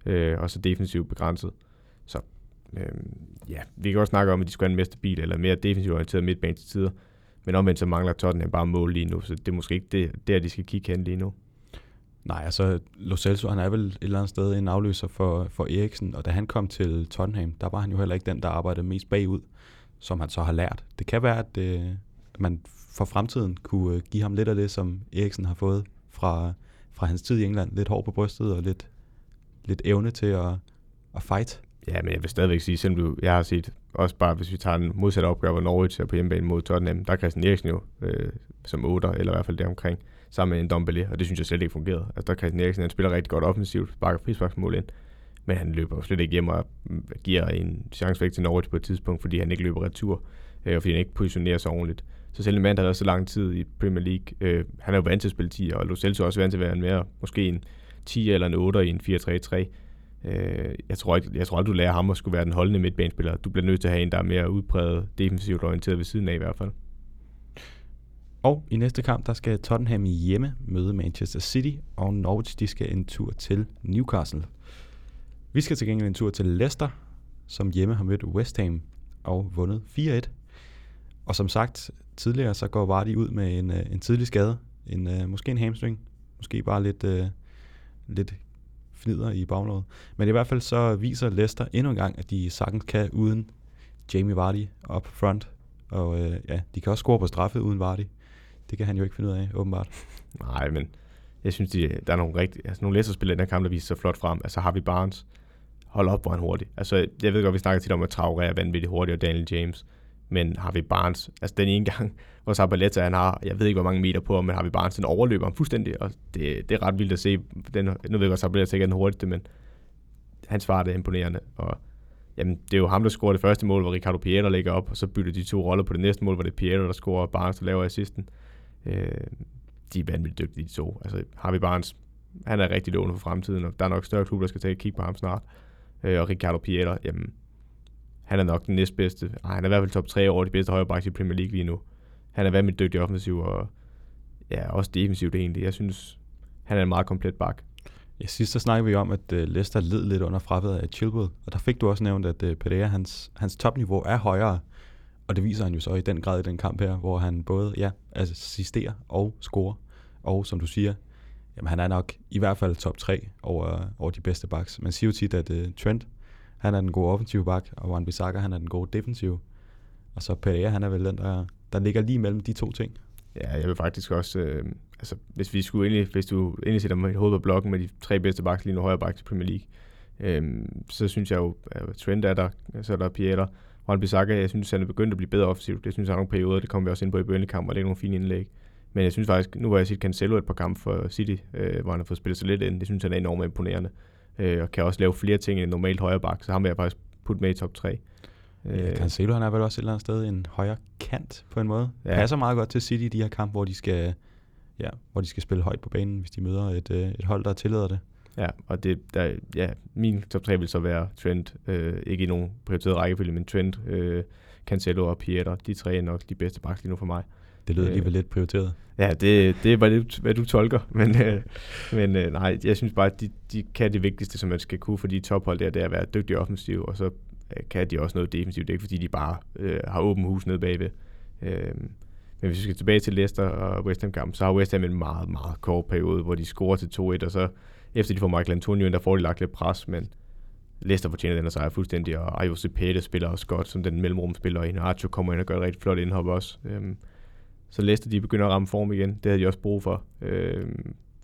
øh, og så defensivt begrænset. Så øh, ja, vi kan også snakke om, at de skulle have en mere stabil eller mere defensivt orienteret midtbane til tider. Men omvendt så mangler Tottenham bare mål lige nu, så det er måske ikke det, der, de skal kigge hen lige nu. Nej, altså Lo Celso, han er vel et eller andet sted en afløser for, for Eriksen, og da han kom til Tottenham, der var han jo heller ikke den, der arbejdede mest bagud, som han så har lært. Det kan være, at øh, man for fremtiden kunne øh, give ham lidt af det, som Eriksen har fået fra, fra hans tid i England. Lidt hår på brystet og lidt, lidt evne til at, at fight. Ja, men jeg vil stadigvæk sige, selvom du, jeg har set, også bare hvis vi tager en modsatte opgave, hvor Norwich er på hjemmebane mod Tottenham, der er Christian Eriksen jo øh, som 8, eller i hvert fald deromkring, sammen med en Dombele, og det synes jeg slet ikke fungerede. Altså der er Christian Eriksen, han spiller rigtig godt offensivt, sparker frisparksmål ind, men han løber jo slet ikke hjem og mm, giver en chance væk til Norwich på et tidspunkt, fordi han ikke løber retur, øh, og fordi han ikke positionerer sig ordentligt. Så selv en mand, der har været så lang tid i Premier League, øh, han er jo vant til at spille 10, og Lo Celso er også vant til at være en mere, måske en 10 eller en 8 i en 4-3-3. Øh, jeg, tror ikke, jeg tror aldrig, du lærer ham at skulle være den holdende midtbanespiller. Du bliver nødt til at have en, der er mere udpræget defensivt orienteret ved siden af i hvert fald. Og i næste kamp, der skal Tottenham hjemme møde Manchester City, og Norwich de skal en tur til Newcastle. Vi skal til gengæld en tur til Leicester, som hjemme har mødt West Ham og vundet 4-1. Og som sagt tidligere, så går Vardy ud med en, øh, en tidlig skade. En, øh, måske en hamstring, måske bare lidt, øh, lidt fnider i baglåret. Men i hvert fald så viser Leicester endnu en gang, at de sagtens kan uden Jamie Vardy op front. Og øh, ja, de kan også score på straffe uden Vardy. Det kan han jo ikke finde ud af, åbenbart. Nej, men jeg synes, de, der er nogle, rigtig, altså nogle Leicester-spillere i den her kamp, der viser sig flot frem. Altså Harvey Barnes, hold op, hvor han hurtig. Altså, jeg ved godt, vi snakker tit om, at Traoré er vanvittigt hurtig, og Daniel James. Men har vi Barnes, altså den ene gang, hvor Zabaleta han har, jeg ved ikke, hvor mange meter på, men har vi Barnes, den overløber ham fuldstændig, og det, det er ret vildt at se. Den, nu ved jeg godt, Zabaleta ikke er den hurtigste, men han svarer det imponerende, og jamen, det er jo ham, der scorer det første mål, hvor Ricardo Piero lægger op, og så bytter de to roller på det næste mål, hvor det er Piero, der scorer, og Barnes, der laver assisten. Øh, de er vanvittigt dygtige, de to. Altså, Harvey Barnes, han er rigtig lovende for fremtiden, og der er nok større klub, der skal tage et kig på ham snart. Øh, og Ricardo Piero, jamen, han er nok den næstbedste. Ej, han er i hvert fald top 3 over de bedste højrebacks i Premier League lige nu. Han er vanvittigt dygtig offensiv, og ja, også defensivt egentlig. Jeg synes, han er en meget komplet bak. Ja, sidst så snakkede vi om, at uh, Leicester led lidt under fraværet af Chilwell, og der fik du også nævnt, at uh, Pereira, hans, hans topniveau er højere, og det viser han jo så i den grad i den kamp her, hvor han både ja, assisterer og scorer, og som du siger, jamen han er nok i hvert fald top 3 over, over de bedste backs. Man siger jo tit, at uh, Trent, han er den gode offensive bak, og Wan Bissaka, han er den gode defensive. Og så Pereira, han er vel den, der, der ligger lige mellem de to ting. Ja, jeg vil faktisk også, øh, altså hvis vi skulle egentlig, hvis du egentlig sætter mit hoved på blokken med de tre bedste backs lige nu, højre bak til Premier League, øh, så synes jeg jo, at Trent er der, så er der Pieter, Wan Bissaka, jeg synes, han er begyndt at blive bedre offensivt. Det synes jeg er nogle perioder, det kommer vi også ind på i bøndekamp, og det er nogle fine indlæg. Men jeg synes faktisk, nu har jeg set Cancelo et par kampe for City, øh, hvor han har fået spillet sig lidt ind. Det synes jeg er enormt imponerende øh, og kan også lave flere ting end en normalt højre bak, så ham vil jeg faktisk putte med i top 3. Ja, Cancelo, han er vel også et eller andet sted en højre kant på en måde. Ja. Passer meget godt til City i de her kampe, hvor de skal, ja, hvor de skal spille højt på banen, hvis de møder et, øh, et hold, der tillader det. Ja, og det, der, ja, min top 3 vil så være Trent, øh, ikke i nogen prioriteret rækkefølge, men Trent, øh, Cancelo og Pieter, de tre er nok de bedste baks lige nu for mig. Det lyder alligevel øh, lidt prioriteret. Ja, det, det er bare det, hvad du tolker. Men, øh, men øh, nej, jeg synes bare, at de, de kan det vigtigste, som man skal kunne for de tophold der, det er at være dygtig offensiv, og så øh, kan de også noget defensivt. Det er ikke fordi, de bare øh, har åben hus nede bagved. Øh, men hvis vi skal tilbage til Leicester og West Ham kampen, så har West Ham en meget, meget kort periode, hvor de scorer til 2-1, og så efter de får Michael Antonio ind, der får de lagt lidt pres, men Leicester fortjener den her sejr fuldstændig, og Ayo Cepede spiller også godt som den mellemrumspiller, og Inacho kommer ind og gør et rigtig flot indhop også. Øh, så Leicester de begynder at ramme form igen. Det havde de også brug for. Øh,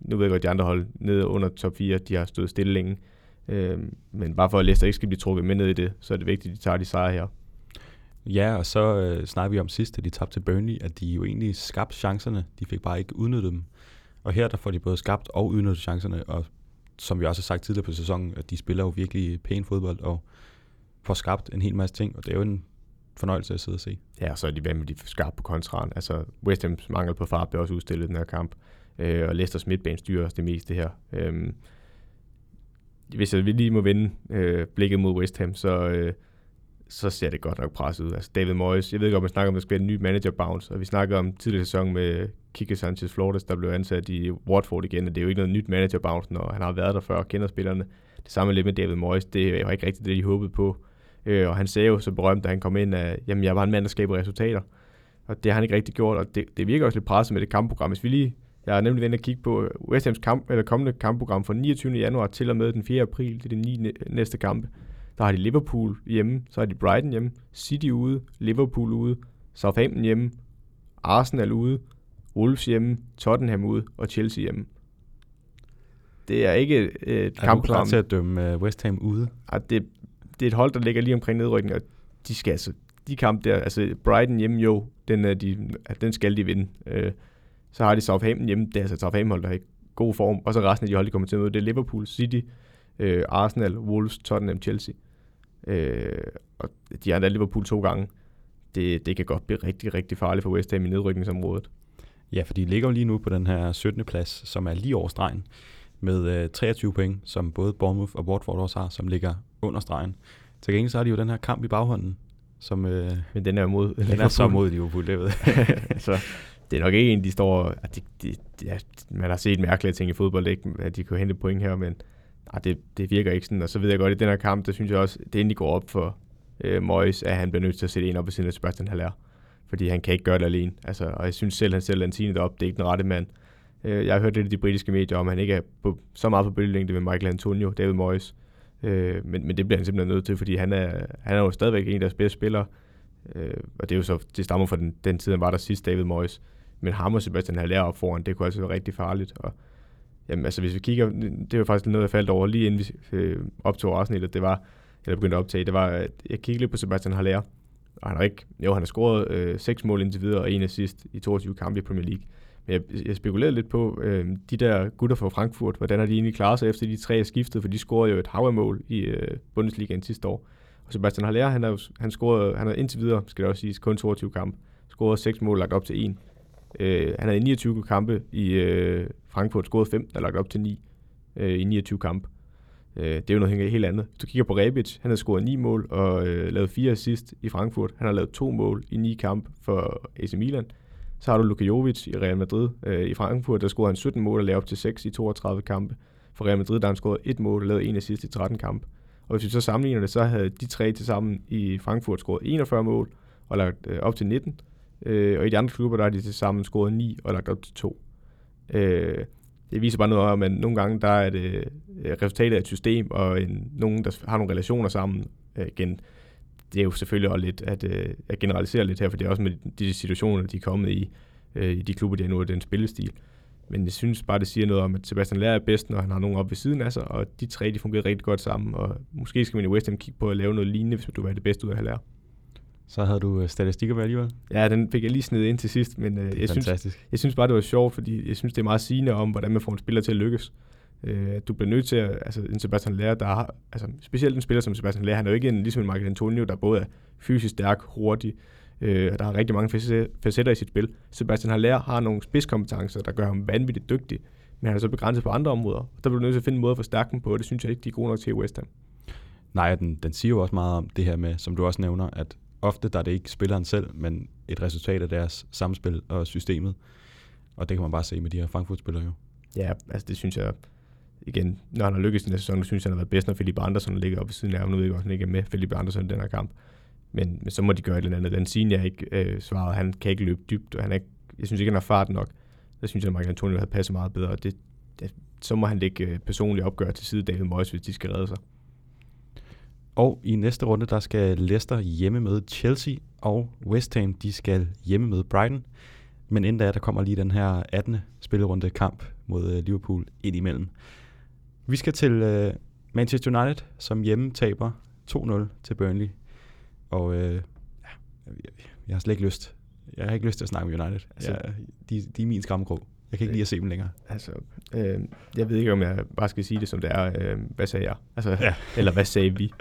nu ved jeg godt, at de andre hold nede under top 4, de har stået stille længe. Øh, men bare for at Leicester ikke skal blive trukket med ned i det, så er det vigtigt, at de tager de sejre her. Ja, og så øh, snakker vi om sidst, at de tabte til Burnley, at de jo egentlig skabte chancerne. De fik bare ikke udnyttet dem. Og her der får de både skabt og udnyttet chancerne, og som vi også har sagt tidligere på sæsonen, at de spiller jo virkelig pæn fodbold og får skabt en hel masse ting, og det er jo en fornøjelse at sidde og se. Ja, og så er de vanvittigt skarpe på kontraen. Altså, West Ham's mangel på fart blev også udstillet i den her kamp. Øh, og Leicesters midtbane styrer også det meste her. Øh, hvis jeg lige må vende øh, blikket mod West Ham, så, øh, så ser det godt nok presset ud. Altså David Moyes, jeg ved ikke, om man snakker om, at der skal være en ny manager bounce, og vi snakker om tidligere sæson med Kike Sanchez Flores, der blev ansat i Watford igen, og det er jo ikke noget nyt manager bounce, når han har været der før og kender spillerne. Det samme lidt med David Moyes, det er jo ikke rigtigt det, de håbede på. Øh, og han sagde jo så berømt, da han kom ind, at jamen, jeg var en mand, der skaber resultater. og det har han ikke rigtig gjort, og det, det virker også lidt presset med det kampprogram. Hvis vi lige, jeg har nemlig vendt at kigge på West Ham's kamp, eller kommende kampprogram fra 29. januar til og med den 4. april, det er de ni næste kampe. Der har de Liverpool hjemme, så har de Brighton hjemme, City ude, Liverpool ude, Southampton hjemme, Arsenal ude, Wolves hjemme, Tottenham ude og Chelsea hjemme. Det er ikke et kampprogram. Er du klar til at dømme uh, West Ham ude? At det, det er et hold, der ligger lige omkring nedrykning, og de skal altså, de kampe der, altså Brighton hjemme jo, den, er de, den skal de vinde. Øh, så har de Southampton hjemme, det er altså Southampton hold, der er i god form, og så resten af de hold, de kommer til at møde, det er Liverpool, City, øh, Arsenal, Wolves, Tottenham, Chelsea. Øh, og de har endda Liverpool to gange. Det, det kan godt blive rigtig, rigtig farligt for West Ham i nedrykningsområdet. Ja, for de ligger jo lige nu på den her 17. plads, som er lige over stregen, med øh, 23 point, som både Bournemouth og Watford også har, som ligger under stregen. Til gengæld så har de jo den her kamp i baghånden, som... Øh, Men den er mod Den Liverpool. er så mod Liverpool, det ved så det er nok ikke en, de står... At de, de, de, ja, man har set mærkelige ting i fodbold, ikke? at de kunne hente point her, men nej, det, det virker ikke sådan. Og så ved jeg godt, at i den her kamp, der synes jeg også, det endelig går op for øh, Moyes, at han bliver nødt til at sætte en op ved siden af Sebastian Haller fordi han kan ikke gøre det alene. Altså, og jeg synes selv, han selv Lantini derop, det er ikke den rette mand. Øh, jeg har hørt lidt af de britiske medier om, at han ikke er på, så meget på bølgelængde med Michael Antonio, David Moyes. Øh, men, men det bliver han simpelthen nødt til, fordi han er, han er jo stadigvæk en af deres bedste spillere. Øh, og det er jo så, det stammer fra den, den tid, han var der sidst, David Moyes. Men ham og Sebastian Haller op foran, det kunne altså være rigtig farligt. Og, jamen, altså, hvis vi kigger, det var faktisk noget, jeg faldt over lige inden vi øh, optog afsnittet, det var, eller begyndte at optage, det var, at jeg kiggede lidt på Sebastian Haller, og han har ikke, jo, han har scoret øh, seks mål indtil videre og en assist i 22 kampe i Premier League. Men jeg, jeg spekulerede lidt på, øh, de der gutter fra Frankfurt, hvordan har de egentlig klaret sig efter de tre er skiftet, for de scorede jo et hav mål i øh, Bundesligaen sidste år. Og Sebastian Haller, han har, han scorede, han har indtil videre, skal det også siges, kun 22 kampe. Scoret 6 mål, lagt op til 1. Øh, han havde 29 kampe i øh, Frankfurt, scoret 5, der lagt op til 9 øh, i 29 kampe. Øh, det er jo noget helt andet. Hvis du kigger på Rebic, han har scoret 9 mål og øh, lavet 4 assist i Frankfurt. Han har lavet to mål i 9 kampe for AC Milan. Så har du Luka Jovic i Real Madrid. Øh, I Frankfurt, der scorede han 17 mål og lavede op til 6 i 32 kampe. For Real Madrid, der har han scoret et mål og lavet en assist i 13 kampe. Og hvis vi så sammenligner det, så havde de tre til sammen i Frankfurt scoret 41 mål og lagt øh, op til 19. Øh, og i de andre klubber, der har de til sammen scoret 9 og lagt op til 2. Øh, det viser bare noget om, at nogle gange der er det øh, resultatet af et system, og en, nogen, der har nogle relationer sammen. Øh, igen, det er jo selvfølgelig også lidt at, øh, at generalisere lidt her, for det er også med de situationer, de er kommet i, øh, i de klubber, de har nået den spillestil. Men jeg synes bare, det siger noget om, at Sebastian Lær er bedst, når han har nogen op ved siden af sig, og de tre, de fungerer rigtig godt sammen, og måske skal man i West Ham kigge på at lave noget lignende, hvis du vil have det bedste ud af Haller. Så havde du øh, statistikker med alligevel? Ja, den fik jeg lige snedet ind til sidst, men øh, jeg, synes, jeg synes bare, det var sjovt, fordi jeg synes, det er meget sigende om, hvordan man får en spiller til at lykkes. Øh, du bliver nødt til at, altså en Sebastian Lærer, der har, altså specielt en spiller som Sebastian Lærer, han er jo ikke en, ligesom en Michael Antonio, der både er fysisk stærk, hurtig, øh, der har rigtig mange facetter i sit spil. Sebastian Haller har nogle spidskompetencer, der gør ham vanvittigt dygtig, men han er så begrænset på andre områder. Der bliver du nødt til at finde en måde at forstærke dem på, og det synes jeg ikke, de er gode nok til i West Ham. Nej, den, den siger jo også meget om det her med, som du også nævner, at ofte der er det ikke spilleren selv, men et resultat af deres samspil og systemet. Og det kan man bare se med de her Frankfurt-spillere jo. Ja, altså det synes jeg, igen, når han har lykkes i den her sæson, synes jeg, han har været bedst, når Philip Andersen ligger oppe ved siden af ham. Nu ved jeg også, ikke er med Philip Andersen i den her kamp. Men, men så må de gøre et eller andet. Den siger jeg ikke øh, svaret. Han kan ikke løbe dybt, og han er ikke, jeg synes ikke, han har fart nok. Der synes jeg, at Michael Antonio havde passet meget bedre. Det, det, så må han lægge personligt personlige opgør til side David Moyes, hvis de skal redde sig. Og i næste runde, der skal Leicester hjemme med Chelsea, og West Ham, de skal hjemme med Brighton. Men inden da, der kommer lige den her 18. spillerunde kamp mod øh, Liverpool ind imellem. Vi skal til uh, Manchester United, som hjemme taber 2-0 til Burnley. Og uh, ja, jeg, jeg har slet ikke lyst. Jeg har ikke lyst til at snakke med United. Altså, jeg, de, de er min skamkrog. Jeg kan ikke lide at se dem længere. Altså, øh, jeg ved ikke, om jeg bare skal sige det, som det er. Øh, hvad sagde jeg? Altså, ja. Eller hvad sagde vi?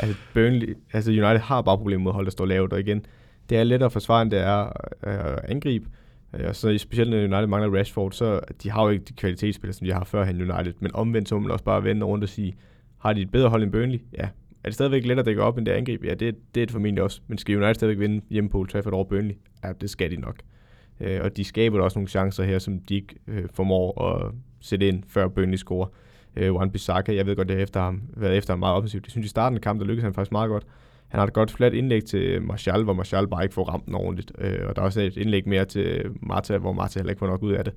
altså, Burnley, altså United har bare problemer med hold, der står lavt, og igen, det er lettere at forsvare, end det er øh, at angribe. Øh, og så specielt når United mangler Rashford, så de har jo ikke de kvalitetsspillere, som de har før United, men omvendt så må man også bare vende rundt og sige, har de et bedre hold end Burnley? Ja. Er det stadigvæk lettere at dække op, end det angreb? Ja, det, det er det formentlig også. Men skal United stadigvæk vinde hjemme på Old Trafford over Burnley? Ja, det skal de nok. Øh, og de skaber også nogle chancer her, som de ikke øh, formår at sætte ind, før Burnley scorer øh, Wan Bissaka. Jeg ved godt, det har efter ham, været efter ham meget offensivt. Jeg synes, i starten af kampen, der lykkedes han faktisk meget godt han har et godt fladt indlæg til Martial, hvor Martial bare ikke får ramt den ordentligt. Øh, og der er også et indlæg mere til Marta, hvor Marta heller ikke får nok ud af det.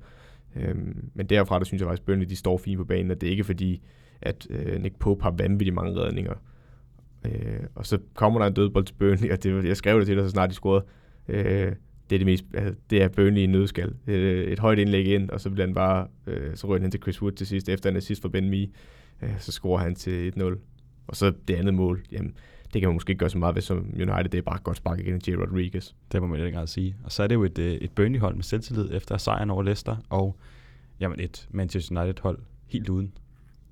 Øh, men derfra, der synes jeg faktisk, at Burnley de står fint på banen, og det er ikke fordi, at øh, Nick Pope har vanvittigt mange redninger. Øh, og så kommer der en dødbold til Burnley, og det, jeg skrev det til dig, så snart de scorede. Øh, det er det mest, altså, det er Burnley i nødskal. Øh, et højt indlæg ind, og så bliver han bare, øh, så ryger han til Chris Wood til sidst, efter en assist for Ben Mee, øh, så scorer han til 1-0. Og så det andet mål, jamen, det kan man måske ikke gøre så meget ved som United, det er bare godt spark igen til. Rodriguez. Det må man ikke engang sige. Og så er det jo et, øh, et Burnley-hold med selvtillid efter sejren over Leicester, og jamen et Manchester United-hold helt uden.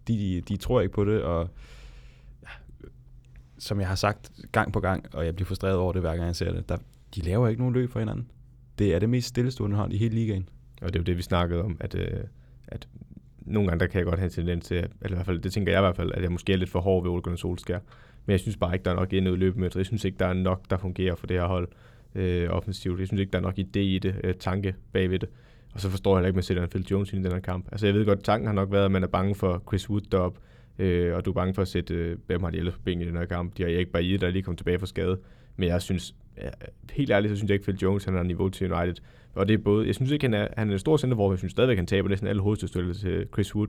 De, de, de tror ikke på det, og ja, som jeg har sagt gang på gang, og jeg bliver frustreret over det, hver gang jeg ser det, der, de laver ikke nogen løb for hinanden. Det er det mest stillestående hold i hele ligaen. Og det er jo det, vi snakkede om, at, øh, at nogle gange, der kan jeg godt have en tendens til, eller i hvert fald, det tænker jeg i hvert fald, at jeg måske er lidt for hård ved Ole Gunnar Solskjaer. Men jeg synes bare ikke, der er nok ind i løbemønster. Jeg synes ikke, der er nok, der fungerer for det her hold øh, offensivt. Jeg synes ikke, der er nok idé i det, øh, tanke bagved det. Og så forstår jeg heller ikke, at man sætter en Phil Jones ind i den her kamp. Altså jeg ved godt, tanken har nok været, at man er bange for Chris Wood deroppe, øh, og du er bange for at sætte, øh, hvem har de ellers på benene i den her kamp. De har ikke bare i, der lige kommet tilbage fra skade. Men jeg synes, ja, helt ærligt, så synes jeg ikke, Phil Jones han har niveau til United. Og det er både, jeg synes ikke, han er, han er en stor center, hvor jeg synes stadigvæk, han taber næsten alle hovedstødstøtter til Chris Wood.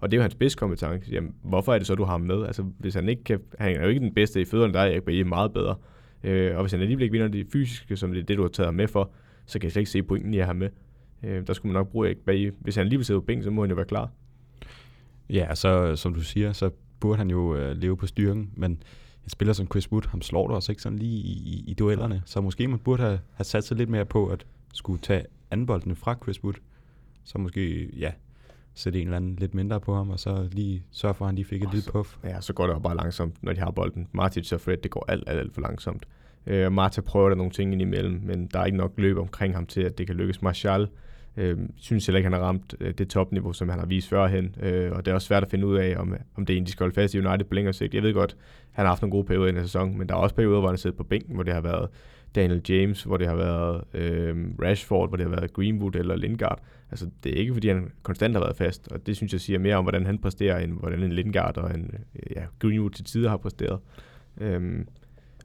Og det er jo hans bedste kompetence. Jamen, hvorfor er det så, du har ham med? Altså, hvis han ikke kan, han er jo ikke den bedste i fødderne, der er Erik Bailly meget bedre. Øh, og hvis han alligevel ikke vinder det fysiske, som det er det, du har taget ham med for, så kan jeg slet ikke se pointen i at have med. Øh, der skulle man nok bruge Erik Bailly. Hvis han alligevel sidder på bænken, så må han jo være klar. Ja, så som du siger, så burde han jo øh, leve på styrken, men en spiller som Chris Wood, ham slår du også ikke sådan lige i, i, i duellerne, så måske man burde have, have sat sig lidt mere på at skulle tage anboldene fra Chris Wood, så måske, ja, sætte en eller anden lidt mindre på ham, og så lige sørge for, at han lige fik et lille puff. Ja, så går det jo bare langsomt, når de har bolden. Martic og Fred, det går alt, alt, alt for langsomt. Øh, Marta prøver der nogle ting ind imellem, men der er ikke nok løb omkring ham til, at det kan lykkes. Martial øh, synes heller ikke, han har ramt øh, det topniveau, som han har vist førhen, øh, og det er også svært at finde ud af, om, om det er en, de skal holde fast i United på længere sigt. Jeg ved godt, han har haft nogle gode perioder i den sæson, men der er også perioder, hvor han sidder på bænken, hvor det har været Daniel James, hvor det har været øh, Rashford, hvor det har været Greenwood eller Lingard. Altså, det er ikke, fordi han konstant har været fast, og det synes jeg siger mere om, hvordan han præsterer, end hvordan en Lindgaard og en øh, ja, Greenwood til tider har præsteret. Øhm,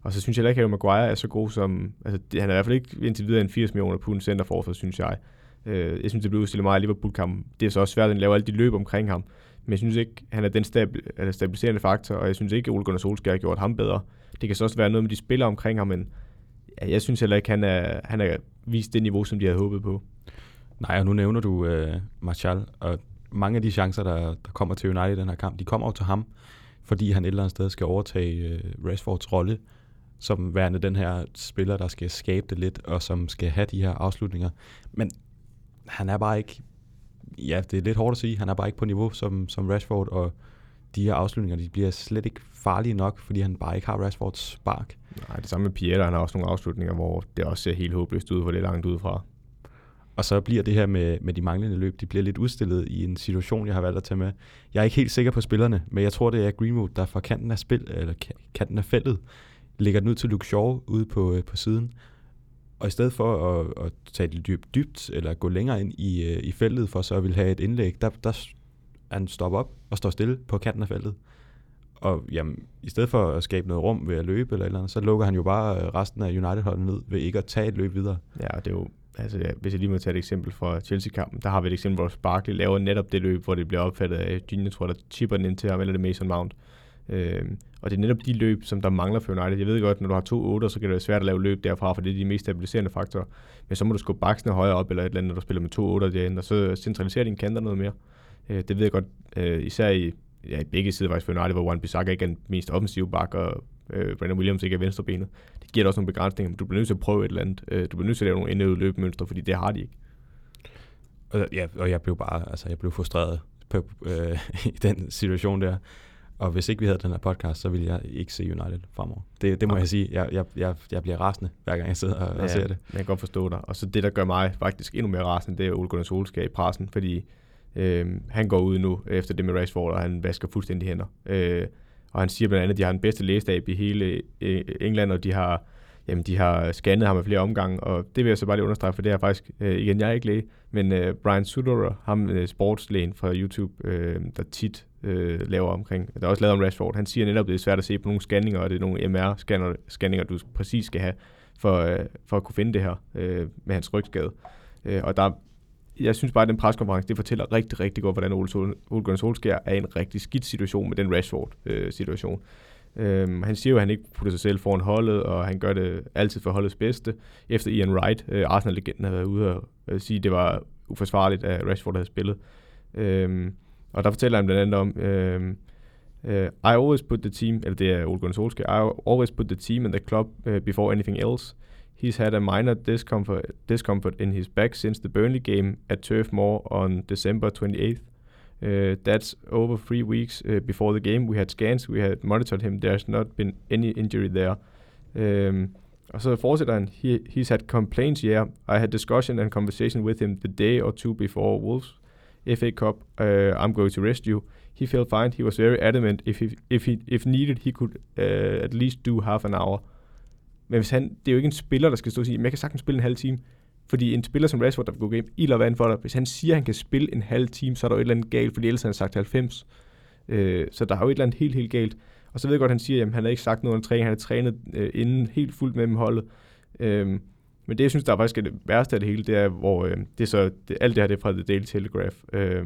og så synes jeg heller ikke, at Maguire er så god som... Altså, han er i hvert fald ikke indtil videre en 80 millioner pund centerforsvar, synes jeg. Øh, jeg synes, det blev udstillet meget i Liverpool-kampen. Det er så også svært, at han laver alle de løb omkring ham. Men jeg synes ikke, han er den stabil, altså, eller stabiliserende faktor, og jeg synes ikke, at Ole Gunnar Solskjaer har gjort ham bedre. Det kan så også være noget med de spillere omkring ham, men ja, jeg synes heller ikke, han er, han har vist det niveau, som de havde håbet på. Nej, og nu nævner du øh, Martial, og mange af de chancer, der, der kommer til United i den her kamp, de kommer jo til ham, fordi han et eller andet sted skal overtage øh, Rashfords rolle som værende den her spiller, der skal skabe det lidt, og som skal have de her afslutninger. Men han er bare ikke, ja, det er lidt hårdt at sige, han er bare ikke på niveau som, som Rashford, og de her afslutninger, de bliver slet ikke farlige nok, fordi han bare ikke har Rashfords spark. Nej, det samme med Pieter, han har også nogle afslutninger, hvor det også ser helt håbløst ud, hvor det er langt udefra. Og så bliver det her med, med de manglende løb, de bliver lidt udstillet i en situation, jeg har valgt at tage med. Jeg er ikke helt sikker på spillerne, men jeg tror, det er Greenwood, der fra kanten af spil, eller kanten af feltet, lægger den ud til Luke Shaw ude på, øh, på siden. Og i stedet for at, at tage det dybt, dybt, eller gå længere ind i, øh, i feltet for så at ville have et indlæg, der, der han stopper op og står stille på kanten af feltet. Og jamen, i stedet for at skabe noget rum ved at løbe eller, eller andet, så lukker han jo bare øh, resten af United-holdet ned ved ikke at tage et løb videre. Ja, det er jo, altså, hvis jeg lige må tage et eksempel fra Chelsea-kampen, der har vi et eksempel, hvor Barkley laver netop det løb, hvor det bliver opfattet af Gini, tror der chipper den ind til ham, eller det Mason Mount. Øh, og det er netop de løb, som der mangler for United. Jeg ved godt, når du har to 8, så kan det være svært at lave løb derfra, for det er de mest stabiliserende faktorer. Men så må du skubbe baksene højere op, eller et eller andet, når du spiller med to 8 derinde, og så centraliserer din kanter noget mere. Øh, det ved jeg godt, øh, især i, ja, i begge sider faktisk for United, hvor Juan Bissaka ikke er den mest offensive bak, og øh, Brandon Williams ikke er venstrebenet. Det giver dig også nogle begrænsninger, men du bliver nødt til at prøve et eller andet. Øh, du bliver nødt til at lave nogle indøvede løbemønstre, fordi det har de ikke. Og, ja, og jeg blev bare, altså jeg blev frustreret på, øh, i den situation der. Og hvis ikke vi havde den her podcast, så ville jeg ikke se United fremover. Det, det må okay. jeg sige. Jeg, jeg, jeg, jeg bliver rasende, hver gang jeg sidder og, ja, og ser det. Jeg kan godt forstå dig. Og så det, der gør mig faktisk endnu mere rasende, det er Ole Gunnar Solskjaer i pressen, fordi øh, han går ud nu efter det med Rashford, og han vasker fuldstændig hænder. Øh, og han siger blandt andet, at de har den bedste lægestab i hele øh, England, og de har, jamen, de har scannet ham i flere omgange, og det vil jeg så bare lige understrege, for det er faktisk, øh, igen, jeg er ikke læge, men øh, Brian Sudorer, ham øh, sportslægen fra YouTube, øh, der tit øh, laver omkring. Der er også lavet om Rashford. Han siger netop, at det er svært at se på nogle scanninger, og det er nogle MR-scanninger, du præcis skal have for, øh, for at kunne finde det her øh, med hans rygskade. Øh, og der, jeg synes bare, at den preskonference, det fortæller rigtig, rigtig godt, hvordan Ole, Sol, Ole Gunnar Solskjaer er i en rigtig skidt situation med den Rashford-situation. Øh, øhm, han siger jo, at han ikke putter sig selv foran holdet, og han gør det altid for holdets bedste. Efter Ian Wright, øh, Arsenal-legenden, havde været ude og øh, sige, at det var uforsvarligt, at Rashford havde spillet. Øh, og der fortæller han blandt andet om, øhm, øh, Uh, I always put the team, eller det er Ole Gunnar Solskjaer, I always put the team and the club uh, before anything else. He's had a minor discomfort, discomfort in his back since the Burnley game at Turf Moor on December 28th. Uh, that's over three weeks uh, before the game. We had scans, we had monitored him. There's not been any injury there. Um, og så fortsætter han, He, he's had complaints, yeah. I had discussion and conversation with him the day or two before Wolves FA Cup. Uh, I'm going to rest you. He felt fine. He was very adamant. If he, if he, if needed, he could uh, at least do half an hour. Men hvis han, det er jo ikke en spiller, der skal stå og sige, jeg kan sagtens spille en halv time. Fordi en spiller som Rashford, der vil gå game ild og vand for dig, hvis han siger, at han kan spille en halv time, så er der jo et eller andet galt, fordi ellers har han sagt 90. Øh, så der er jo et eller andet helt, helt galt. Og så ved jeg godt, at han siger, at han har ikke sagt noget om træning, han har trænet øh, inden helt fuldt med dem holdet. Øh, men det, jeg synes, der er faktisk er det værste af det hele, det er, hvor øh, det er så, det, alt det her det er fra The Daily Telegraph. Øh,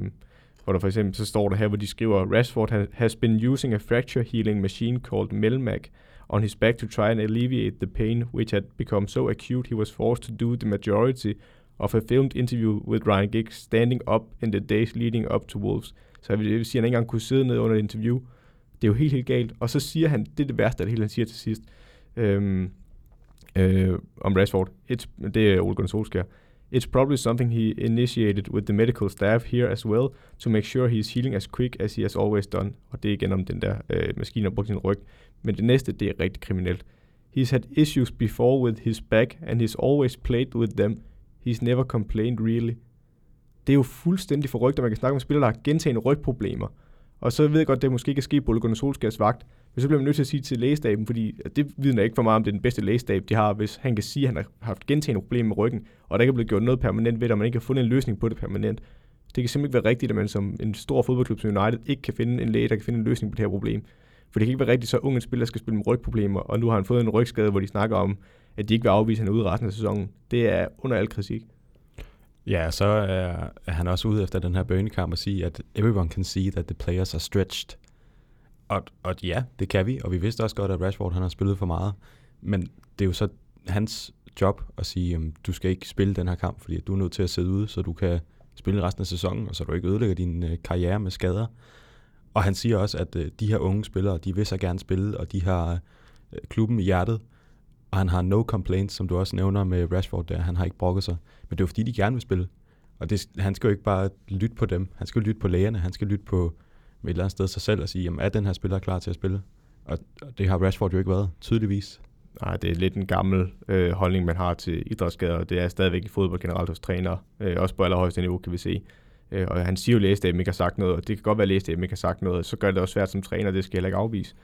hvor der for eksempel, så står der her, hvor de skriver, Rashford has been using a fracture healing machine called Melmac on his back to try and alleviate the pain, which had become so acute he was forced to do the majority of a filmed interview with Ryan Giggs standing up in the days leading up to Wolves. Så jeg vil sige, at han ikke engang kunne sidde ned under et interview. Det er jo helt, helt galt. Og så siger han, det er det værste af det hele, han siger til sidst, øhm, øh, om Rashford. It's, det er Ole Gunnar Solskjaer. It's probably something he initiated with the medical staff here as well, to make sure he's healing as quick as he has always done. Og det er igen om den der øh, maskine, der brugt sin ryg. Men det næste, det er rigtig kriminelt. He's had issues before with his back, and he's always played with them. He's never complained really. Det er jo fuldstændig forrygt, at man kan snakke om spillere, der har gentagende rygproblemer. Og så ved jeg godt, at det måske ikke er sket på Ole Solskjaers vagt, men så bliver man nødt til at sige til lægestaben, fordi det vidner ikke for meget om, det er den bedste lægestab, de har, hvis han kan sige, at han har haft gentagende problemer med ryggen, og der ikke er blevet gjort noget permanent ved det, og man ikke har fundet en løsning på det permanent. Det kan simpelthen ikke være rigtigt, at man som en stor fodboldklub som United ikke kan finde en læge, der kan finde en løsning på det her problem. For det kan ikke være rigtigt, så unge spillere skal spille med rygproblemer, og nu har han fået en rygskade, hvor de snakker om, at de ikke vil afvise, at han er ude resten af sæsonen. Det er under al kritik. Ja, så er, er han også ude efter den her bønekamp og sige, at everyone can see that the players are stretched. Og, og ja, det kan vi, og vi vidste også godt, at Rashford han har spillet for meget. Men det er jo så hans job at sige, at du skal ikke spille den her kamp, fordi du er nødt til at sidde ude, så du kan spille resten af sæsonen, og så du ikke ødelægger din øh, karriere med skader. Og han siger også, at øh, de her unge spillere, de vil så gerne spille, og de har øh, klubben i hjertet, og han har no complaints, som du også nævner med Rashford der. Han har ikke brokket sig. Men det er jo fordi, de gerne vil spille. Og det, han skal jo ikke bare lytte på dem. Han skal lytte på lægerne. Han skal lytte på et eller andet sted sig selv og sige, jamen, er den her spiller klar til at spille? Og, og det har Rashford jo ikke været, tydeligvis. Nej, det er lidt en gammel øh, holdning, man har til idrætsskader. Det er stadigvæk i fodbold generelt hos trænere. Øh, også på allerhøjeste niveau, kan vi se. Øh, og han siger jo, at lægestaben ikke har sagt noget, og det kan godt være, at lægestaben ikke har sagt noget. Så gør det også svært som træner, det skal jeg heller ikke afvise.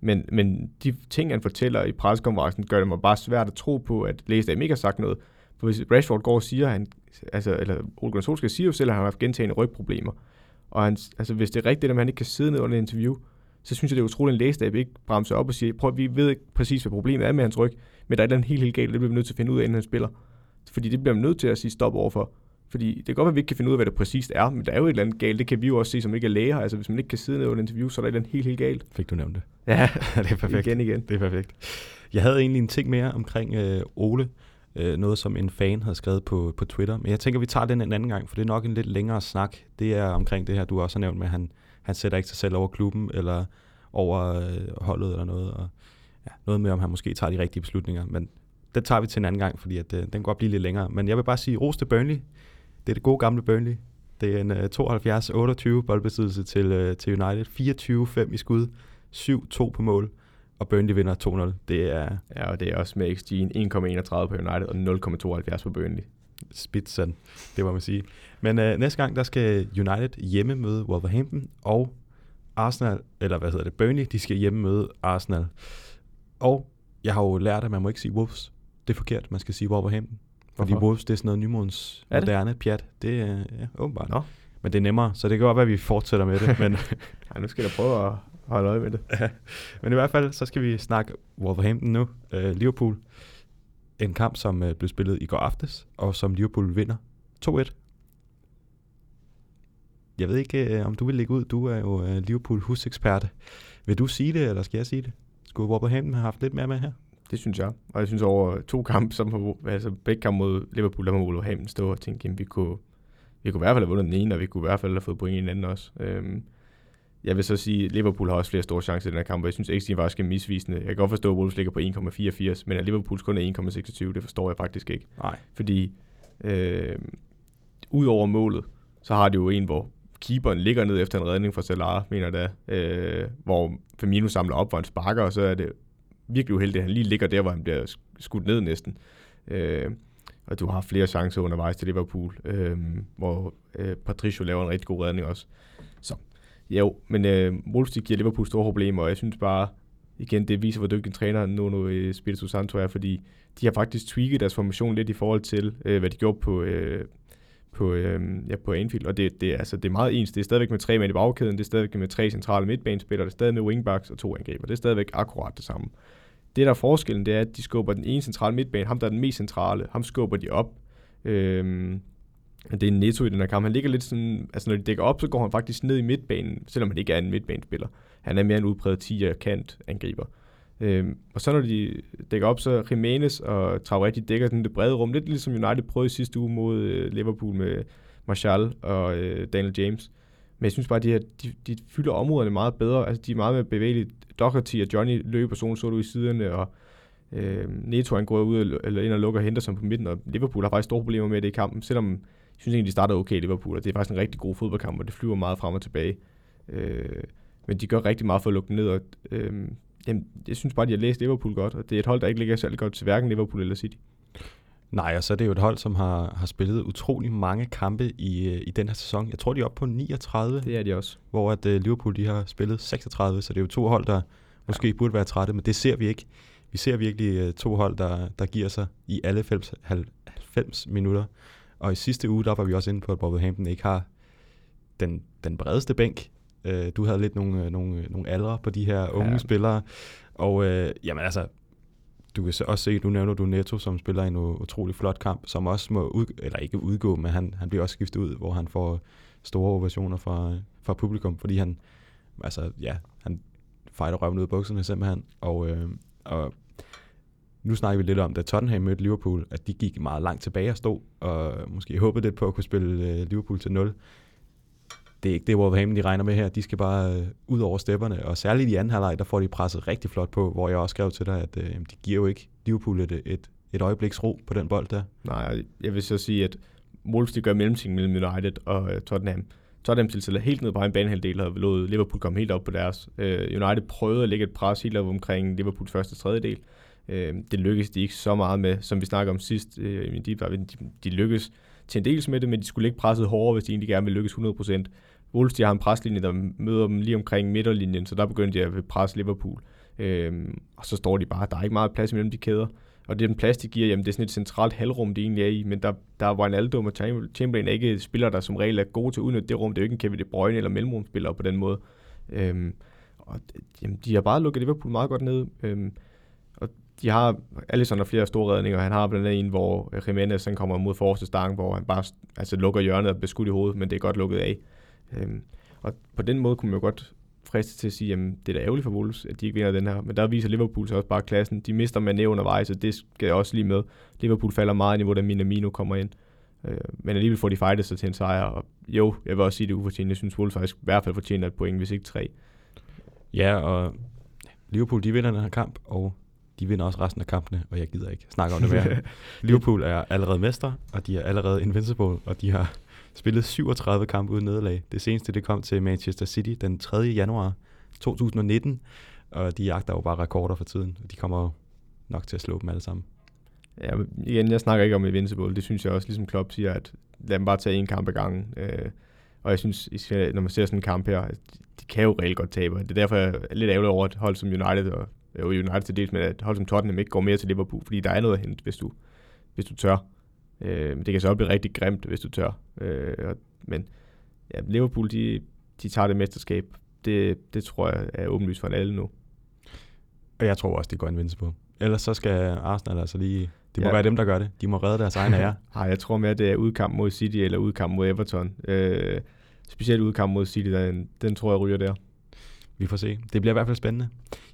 Men, men de ting, han fortæller i pressekonferencen, gør det mig bare svært at tro på, at Læsdam ikke har sagt noget. For hvis Rashford går og siger, han, altså, eller Ole Gunnar Solskjaer siger jo selv, at han har haft gentagende rygproblemer. Og han, altså, hvis det er rigtigt, at han ikke kan sidde ned under et interview, så synes jeg, det er utroligt, at en lægestab ikke bremser op og siger, prøv, vi ved ikke præcis, hvad problemet er med hans ryg, men der er et eller andet helt, helt galt, det bliver vi nødt til at finde ud af, inden han spiller. Fordi det bliver man nødt til at sige stop overfor. Fordi det kan godt være, at vi ikke kan finde ud af, hvad det præcist er, men der er jo et eller andet galt. Det kan vi jo også se, som ikke er læger. Altså, hvis man ikke kan sidde ned under et interview, så er der et eller andet helt, helt galt. Fik du nævnt det? Ja, det er perfekt. igen igen. Det er perfekt. Jeg havde egentlig en ting mere omkring øh, Ole. Øh, noget, som en fan havde skrevet på, på Twitter. Men jeg tænker, vi tager den en anden gang, for det er nok en lidt længere snak. Det er omkring det her, du også har nævnt med, at han, han sætter ikke sig selv over klubben, eller over øh, holdet eller noget. Og, ja, noget med, om han måske tager de rigtige beslutninger. Men den tager vi til en anden gang, fordi at, øh, den går blive lidt længere. Men jeg vil bare sige, ros til Burnley. Det er det gode gamle Burnley. Det er en uh, 72-28 boldbesiddelse til, uh, til United. 24-5 i skud. 7-2 på mål. Og Burnley vinder 2-0. Det er... Ja, og det er også med XG 1,31 på United og 0,72 på Burnley. Spitzen, det må man sige. Men uh, næste gang, der skal United hjemme møde Wolverhampton, og Arsenal, eller hvad hedder det, Burnley, de skal hjemme møde Arsenal. Og jeg har jo lært, at man må ikke sige Wolves. Det er forkert, man skal sige Wolverhampton. Fordi? Wolves, det er sådan noget nymodens moderne pjat. Det er ja, åbenbart. Nå. Men det er nemmere, så det kan godt være, at vi fortsætter med det. Men, ja, nu skal jeg prøve at holde øje med det. ja. men i hvert fald, så skal vi snakke Wolverhampton nu. Uh, Liverpool. En kamp, som uh, blev spillet i går aftes, og som Liverpool vinder 2-1. Jeg ved ikke, uh, om du vil lægge ud. Du er jo uh, Liverpool husekspert. Vil du sige det, eller skal jeg sige det? Skulle Wolverhampton have haft lidt mere med her? Det synes jeg. Og jeg synes over to kampe, som altså begge kampe mod Liverpool, der må Wolverhampton stå og tænke, at vi kunne, vi kunne i hvert fald have vundet den ene, og vi kunne i hvert fald have fået point i den anden også. Øhm, jeg vil så sige, at Liverpool har også flere store chancer i den her kamp, og jeg synes ikke, at faktisk er misvisende. Jeg kan godt forstå, at Wolves ligger på 1,84, men at Liverpool kun er 1,26, det forstår jeg faktisk ikke. Nej. Fordi øh, ud over målet, så har de jo en, hvor keeperen ligger ned efter en redning fra Salah, mener det øh, hvor Firmino samler op, hvor han sparker, og så er det virkelig uheldig, at han lige ligger der, hvor han bliver skudt ned næsten. Øh, og du har flere chancer undervejs til Liverpool, øh, hvor øh, Patricio laver en rigtig god redning også. Så jo, men øh, Wolfstik giver Liverpool store problemer, og jeg synes bare, igen, det viser, hvor dygtig en træner Nuno øh, Espirito Santo er, fordi de har faktisk tweaked deres formation lidt i forhold til, øh, hvad de gjorde på, øh, på, øh, ja, på Anfield, og det, det, altså, det er meget ens. Det er stadigvæk med tre mænd i bagkæden, det er stadigvæk med tre centrale midtbanespillere, det er stadig med wingbacks og to angriber. Det er stadigvæk akkurat det samme. Det, der er forskellen, det er, at de skubber den ene centrale midtbane, ham der er den mest centrale, ham skubber de op. Øhm, det er Netto i den her kamp. Han ligger lidt sådan, altså når de dækker op, så går han faktisk ned i midtbanen, selvom han ikke er en midtbanespiller. Han er mere en udpræget 10 kant angriber. Øhm, og så når de dækker op, så Jimenez og Traoré, de dækker den det brede rum, lidt ligesom United prøvede i sidste uge mod øh, Liverpool med Martial og øh, Daniel James. Men jeg synes bare, at de, her, de, de fylder områderne meget bedre. Altså, de er meget mere bevægelige. Doherty og Johnny løber solen så du i siderne, og øh, Neto han går ud eller ind og lukker Henderson på midten, og Liverpool har faktisk store problemer med det i kampen, selvom jeg synes egentlig, de starter okay i Liverpool, og det er faktisk en rigtig god fodboldkamp, og det flyver meget frem og tilbage. Øh, men de gør rigtig meget for at lukke ned, og øh, jamen, jeg synes bare, de har læst Liverpool godt, og det er et hold, der ikke ligger særlig godt til hverken Liverpool eller City. Nej, og så er det jo et hold, som har, har spillet utrolig mange kampe i, øh, i den her sæson. Jeg tror, de er oppe på 39. Det er de også. Hvor at uh, Liverpool de har spillet 36, så det er jo to hold, der måske ja. burde være trætte, men det ser vi ikke. Vi ser virkelig uh, to hold, der, der giver sig i alle 90, 90 minutter. Og i sidste uge, der var vi også inde på, at Wolverhampton ikke har den, den bredeste bænk. Uh, du havde lidt nogle, nogle, nogle aldre på de her unge ja. spillere. Og uh, jamen altså, du kan også se, nu nævner du Netto, som spiller en utrolig flot kamp, som også må, ud, eller ikke udgå, men han, han bliver også skiftet ud, hvor han får store ovationer fra, fra publikum, fordi han, altså ja, han fejler røven ud af bukserne simpelthen, og, øh, og nu snakker vi lidt om, da Tottenham mødte Liverpool, at de gik meget langt tilbage og stod, og måske håbede lidt på at kunne spille øh, Liverpool til 0 det er ikke det, Wolverhampton de regner med her. De skal bare øh, ud over stepperne, og særligt i anden halvleg, der får de presset rigtig flot på, hvor jeg også skrev til dig, at øh, de giver jo ikke Liverpool et, et, et øjebliks ro på den bold der. Nej, jeg vil så sige, at Wolves de gør mellemting mellem United og øh, Tottenham. Tottenham tilsætter helt ned på en banehalvdel og lod Liverpool komme helt op på deres. Øh, United prøvede at lægge et pres helt op omkring Liverpools første tredjedel. Øh, det lykkedes de ikke så meget med, som vi snakker om sidst. Øh, de, de, de lykkedes til en del med det, men de skulle ikke presset hårdere, hvis de egentlig gerne ville lykkes 100%. Wolves de har en preslinje, der møder dem lige omkring midterlinjen, så der begyndte de at presse Liverpool. Øhm, og så står de bare, der er ikke meget plads mellem de kæder. Og det den plads, de giver, jamen det er sådan et centralt halvrum, det egentlig er i, men der, der er Wijnaldum og Chamberlain er ikke spillere, der som regel er gode til at udnytte det rum. Det er jo ikke en Kevin De Bruyne eller mellemrumspillere på den måde. Øhm, og jamen, de har bare lukket Liverpool meget godt ned. Øhm, og de har, Alisson har flere store redninger. Han har blandt andet en, hvor Jimenez han kommer mod forreste stang, hvor han bare altså, lukker hjørnet og bliver skudt i hovedet, men det er godt lukket af. Øhm, og på den måde kunne man jo godt friste til at sige, at det er da ærgerligt for Wolves, at de ikke vinder den her. Men der viser Liverpool så også bare klassen. De mister Mané undervejs, og det skal jeg også lige med. Liverpool falder meget i niveau, da Minamino kommer ind. Øh, men alligevel får de fightet sig til en sejr. Og jo, jeg vil også sige, det er ufortjent. Jeg synes, Wolves faktisk i hvert fald fortjener et point, hvis ikke tre. Ja, og Liverpool, de vinder den her kamp, og de vinder også resten af kampene, og jeg gider ikke snakke om det mere. Liverpool er allerede mester, og de er allerede invincible, og de har spillet 37 kampe uden nederlag. Det seneste det kom til Manchester City den 3. januar 2019, og de jagter jo bare rekorder for tiden. og De kommer nok til at slå dem alle sammen. Ja, igen, jeg snakker ikke om Invincible. Det synes jeg også, ligesom Klopp siger, at lad dem bare tage en kamp ad gangen. Øh, og jeg synes, når man ser sådan en kamp her, de kan jo reelt godt tabe. Det er derfor, jeg er lidt ærgerlig over et hold som United, og jo United til dels, men at hold som Tottenham ikke går mere til Liverpool, fordi der er noget at hente, hvis du, hvis du tør. Øh, det kan så også blive rigtig grimt, hvis du tør. Øh, men ja, Liverpool, de, de tager det mesterskab. Det, det tror jeg er åbenlyst for alle nu. Og jeg tror også, det går en vindse på. Ellers så skal Arsenal altså lige... Det må Ja. være dem, der gør det. De må redde deres egen ære. Nej, jeg tror mere, det er udkamp mod City eller udkamp mod Everton. Øh, specielt udkamp mod City, den, den tror jeg ryger der. Vi får se. Det bliver i hvert fald spændende.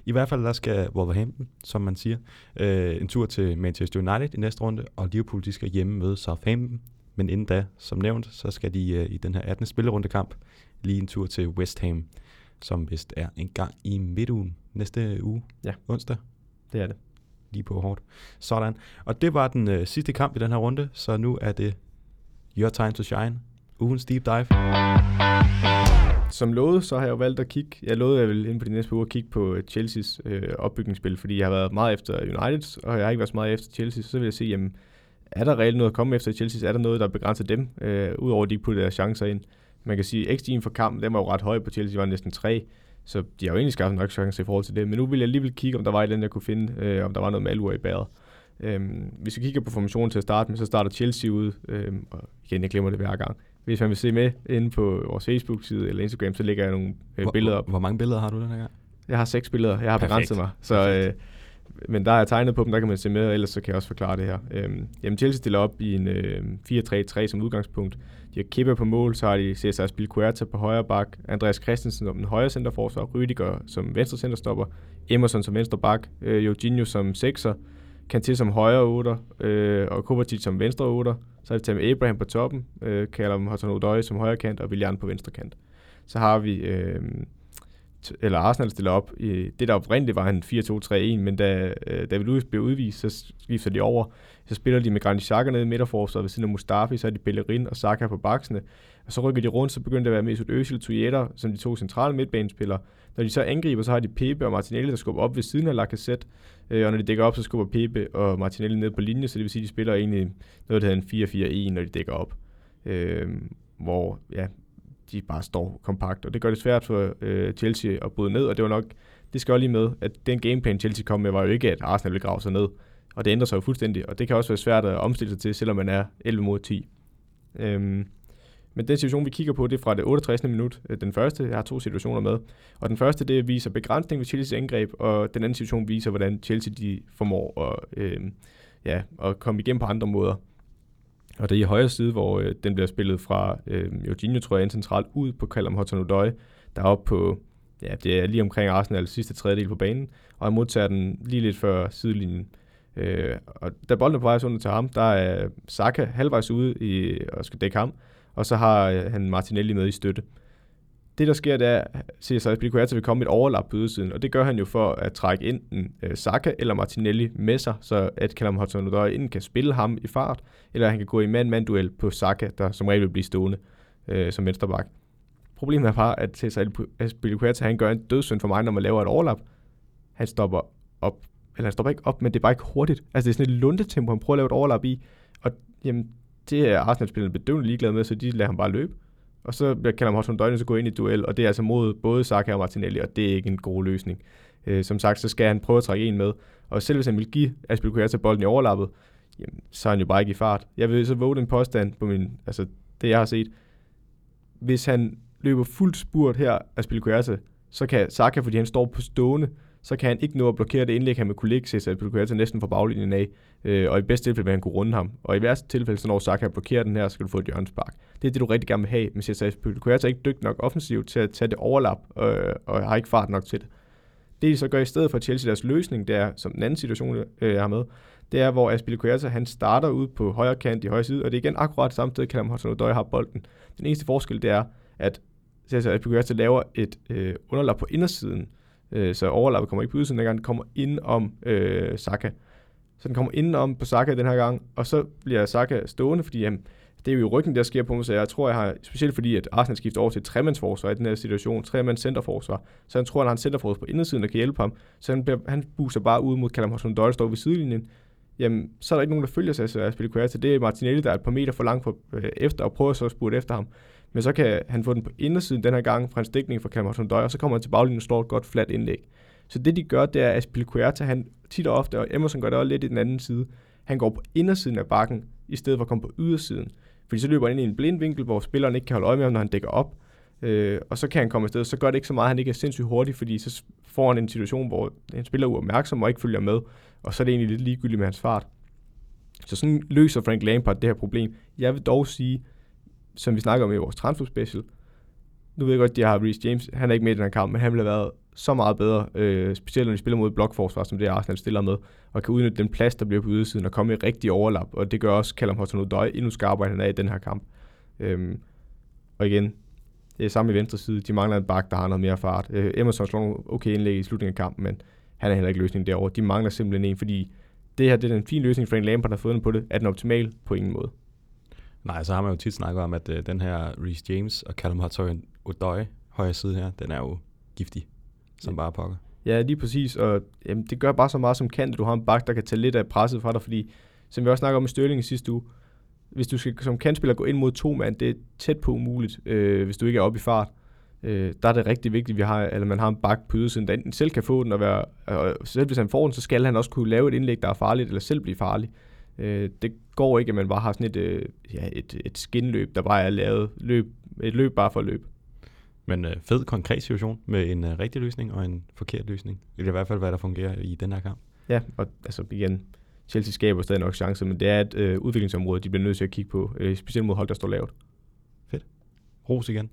I hvert fald, der skal Wolverhampton, som man siger, øh, en tur til Manchester United i næste runde, og Liverpool, de skal hjemme møde Southampton. Men inden da, som nævnt, så skal de øh, i den her 18. spillerundekamp lige en tur til West Ham, som vist er en gang i midtugen næste uge, Ja. onsdag, Det er det. lige på hårdt. Sådan. Og det var den øh, sidste kamp i den her runde, så nu er det your time to shine. Ugens deep dive. Som lovet, så har jeg jo valgt at kigge. Jeg lovede, at jeg ville inden på de næste par uger kigge på øh, Chelseas øh, opbygningsspil, fordi jeg har været meget efter United, og jeg har ikke været så meget efter Chelsea. Så vil jeg se, jamen, er der reelt noget at komme efter Chelsea? Er der noget, der begrænser dem, øh, udover at de ikke putter deres chancer ind? Man kan sige, at XG'en for kampen, den var jo ret høj på Chelsea, var næsten 3, så de har jo egentlig skaffet nok chancer i forhold til det. Men nu vil jeg alligevel kigge, om der var et eller andet, jeg kunne finde, øh, om der var noget malur i bæret. Øhm, hvis vi kigger på formationen til at starte med, så starter Chelsea ud, øhm, og igen, jeg glemmer det hver gang. Hvis man vil se med inde på vores Facebook-side eller Instagram, så lægger jeg nogle øh, Hvor- billeder op. hvor mange billeder har du den her gang? Jeg har seks billeder, jeg har Perfekt. begrænset mig. Så, øh, men der er tegnet på dem, der kan man se med, og ellers så kan jeg også forklare det her. Øhm, jamen Chelsea stiller op i en øh, 4-3-3 som udgangspunkt. De har Kepa på mål, så har de Cesar Spilicueta på højre bak, Andreas Christensen som den højre centerforsvar, Rüdiger som venstre centerstopper, Emerson som venstre bak, øh, Jorginho som sekser, Kanté som højre otter, øh, og Kovacic som venstre otter. Så har vi taget med Abraham på toppen, øh, Callum Hudson-Odoi som højre kant, og Willian på venstre kant. Så har vi, øh, t- eller Arsenal stiller op, i, det der oprindeligt var en 4-2-3-1, men da øh, David Luiz blev udvist, så skifter de over. Så spiller de med Granit Xhaka nede i midterforsvaret ved siden af Mustafi, så er de Bellerin og Saka på baksene. Og så rykker de rundt, så begynder det at være Mesut Özil og som de to centrale midtbanespillere. Når de så angriber, så har de Pepe og Martinelli, der skubber op ved siden af Lacazette. Øh, og når de dækker op, så skubber Pepe og Martinelli ned på linje, så det vil sige, at de spiller egentlig noget, der hedder en 4-4-1, når de dækker op. Øh, hvor ja, de bare står kompakt, og det gør det svært for øh, Chelsea at bryde ned, og det var nok, det skal jeg lige med, at den gameplan Chelsea kom med, var jo ikke, at Arsenal ville grave sig ned, og det ændrer sig jo fuldstændig, og det kan også være svært at omstille sig til, selvom man er 11 mod 10. Øhm, men den situation, vi kigger på, det er fra det 68. minut, øh, den første, jeg har to situationer med, og den første, det viser begrænsning ved Chelseas angreb, og den anden situation viser, hvordan Chelsea de formår at, øh, ja, at komme igennem på andre måder. Og det er i højre side, hvor øh, den bliver spillet fra øh, Jorginho, tror jeg, ind centralt ud på Callum Hudson-Odoi, der er oppe på, ja, det er lige omkring Arsenal sidste tredjedel på banen, og han modtager den lige lidt før sidelinjen. Øh, og da bolden er på vej under til ham, der er Saka halvvejs ude i, og skal dække ham, og så har øh, han Martinelli med i støtte. Det, der sker, det er, at CSI Spilicueta vil komme et overlap på ydersiden, og det gør han jo for at trække enten øh, Saka eller Martinelli med sig, så at Callum Hudson-Odoi enten kan spille ham i fart, eller han kan gå i mand-mand-duel på Saka, der som regel vil blive stående øh, som venstreback. Problemet er bare, at Cesar Spilicueta, han gør en dødssynd for mig, når man laver et overlap. Han stopper op, eller han stopper ikke op, men det er bare ikke hurtigt. Altså det er sådan et lundetempo, han prøver at lave et overlap i, og jamen, det er Arsenal-spillerne bedøvende ligeglade med, så de lader ham bare løbe. Og så bliver Callum Hudson-Odoi så gå ind i duel, og det er altså mod både Saka og Martinelli, og det er ikke en god løsning. Øh, som sagt, så skal han prøve at trække en med, og selv hvis han vil give Aspilicueta bolden i overlappet, jamen, så er han jo bare ikke i fart. Jeg vil så våge den påstand på min, altså det jeg har set. Hvis han løber fuldt spurt her Aspilicueta, så kan Saka, fordi han står på stående, så kan han ikke nå at blokere det indlæg, han vil kunne lægge sig Spilicueta næsten fra baglinjen af. Øh, og i bedste tilfælde vil han kunne runde ham. Og i værste tilfælde, så når Saka blokerer den her, så skal du få et hjørnespark. Det er det, du rigtig gerne vil have. Men Cesar Spilicueta er ikke dygtig nok offensivt til at tage det overlap, øh, og har ikke fart nok til det. Det de så gør i stedet for Chelsea, deres løsning, det er, som den anden situation, øh, jeg har med, det er, hvor Aspilicueta, han starter ud på højre kant i højre side, og det er igen akkurat samme sted, Callum Hudson-Odoi har bolden. Den eneste forskel, det er, at Cesar Aspilicueta laver et øh, underlap på indersiden, øh, så overlappet kommer ikke på udsiden gang, den kommer ind om øh, Saka. Så den kommer ind om på Saka den her gang, og så bliver Saka stående, fordi jamen, det er jo i ryggen, der sker på mig, så jeg tror, jeg har, specielt fordi, at Arsenal skifter over til et tremandsforsvar i den her situation, tremands centerforsvar, så han tror, at han har en centerforsvar på indersiden, der kan hjælpe ham, så han, bliver, han buser bare ud mod Callum Hudson-Odoi, der står ved sidelinjen, jamen, så er der ikke nogen, der følger sig af Spilicueta. Det er Martinelli, der er et par meter for langt for, øh, efter, og prøver så at spurte efter ham. Men så kan han få den på indersiden den her gang fra en stikning fra Callum Hudson-Odoi, og så kommer han til baglinjen og slår et godt fladt indlæg. Så det de gør, det er, at Spilicueta, han tit og ofte, og Emerson gør det også lidt i den anden side, han går på indersiden af bakken, i stedet for at komme på ydersiden. Fordi så løber han ind i en blind vinkel, hvor spilleren ikke kan holde øje med ham, når han dækker op. Øh, og så kan han komme afsted. Så gør det ikke så meget, at han ikke er sindssygt hurtig, fordi så får han en situation, hvor en spiller er uopmærksom og ikke følger med. Og så er det egentlig lidt ligegyldigt med hans fart. Så sådan løser Frank Lampard det her problem. Jeg vil dog sige, som vi snakker om i vores transfer special, nu ved jeg godt, at de har Reece James, han er ikke med i den her kamp, men han ville have været så meget bedre, øh, specielt når de spiller mod blokforsvar, som det Arsenal stiller med, og kan udnytte den plads, der bliver på ydersiden, og komme i rigtig overlap, og det gør også Callum Hudson-Odoi endnu skarpere, end han er i den her kamp. Øhm, og igen, det er samme i venstre side, de mangler en bak, der har noget mere fart. Øh, Emerson slår nogle okay indlæg i slutningen af kampen, men han er heller ikke løsningen derovre. De mangler simpelthen en, fordi det her det er en fin løsning, Frank Lampard har fået den på det, er den optimal på ingen måde. Nej, så har man jo tit snakket om, at øh, den her Reece James og Callum Hudson-Odoi højre side her, den er jo giftig, som bare pokker. Ja, lige præcis, og jamen, det gør bare så meget som kan, at du har en bak, der kan tage lidt af presset fra dig, fordi som vi også snakker om i Størling i sidste uge, hvis du skal som kandspiller gå ind mod to mand, det er tæt på umuligt, øh, hvis du ikke er oppe i fart. Øh, der er det rigtig vigtigt, at vi har, eller man har en bak på ydersiden, der enten selv kan få den, og, være, og selv hvis han får den, så skal han også kunne lave et indlæg, der er farligt, eller selv blive farlig. Øh, det går ikke, at man bare har sådan et, øh, ja, et, et skinløb, der bare er lavet løb, et løb bare for løb. Men øh, fed konkret situation med en øh, rigtig løsning og en forkert løsning. Eller i hvert fald, hvad der fungerer i den her kamp. Ja, og altså igen, Chelsea skaber stadig nok chancer, men det er et øh, udviklingsområde, de bliver nødt til at kigge på, øh, specielt mod hold, der står lavt. Ros igen.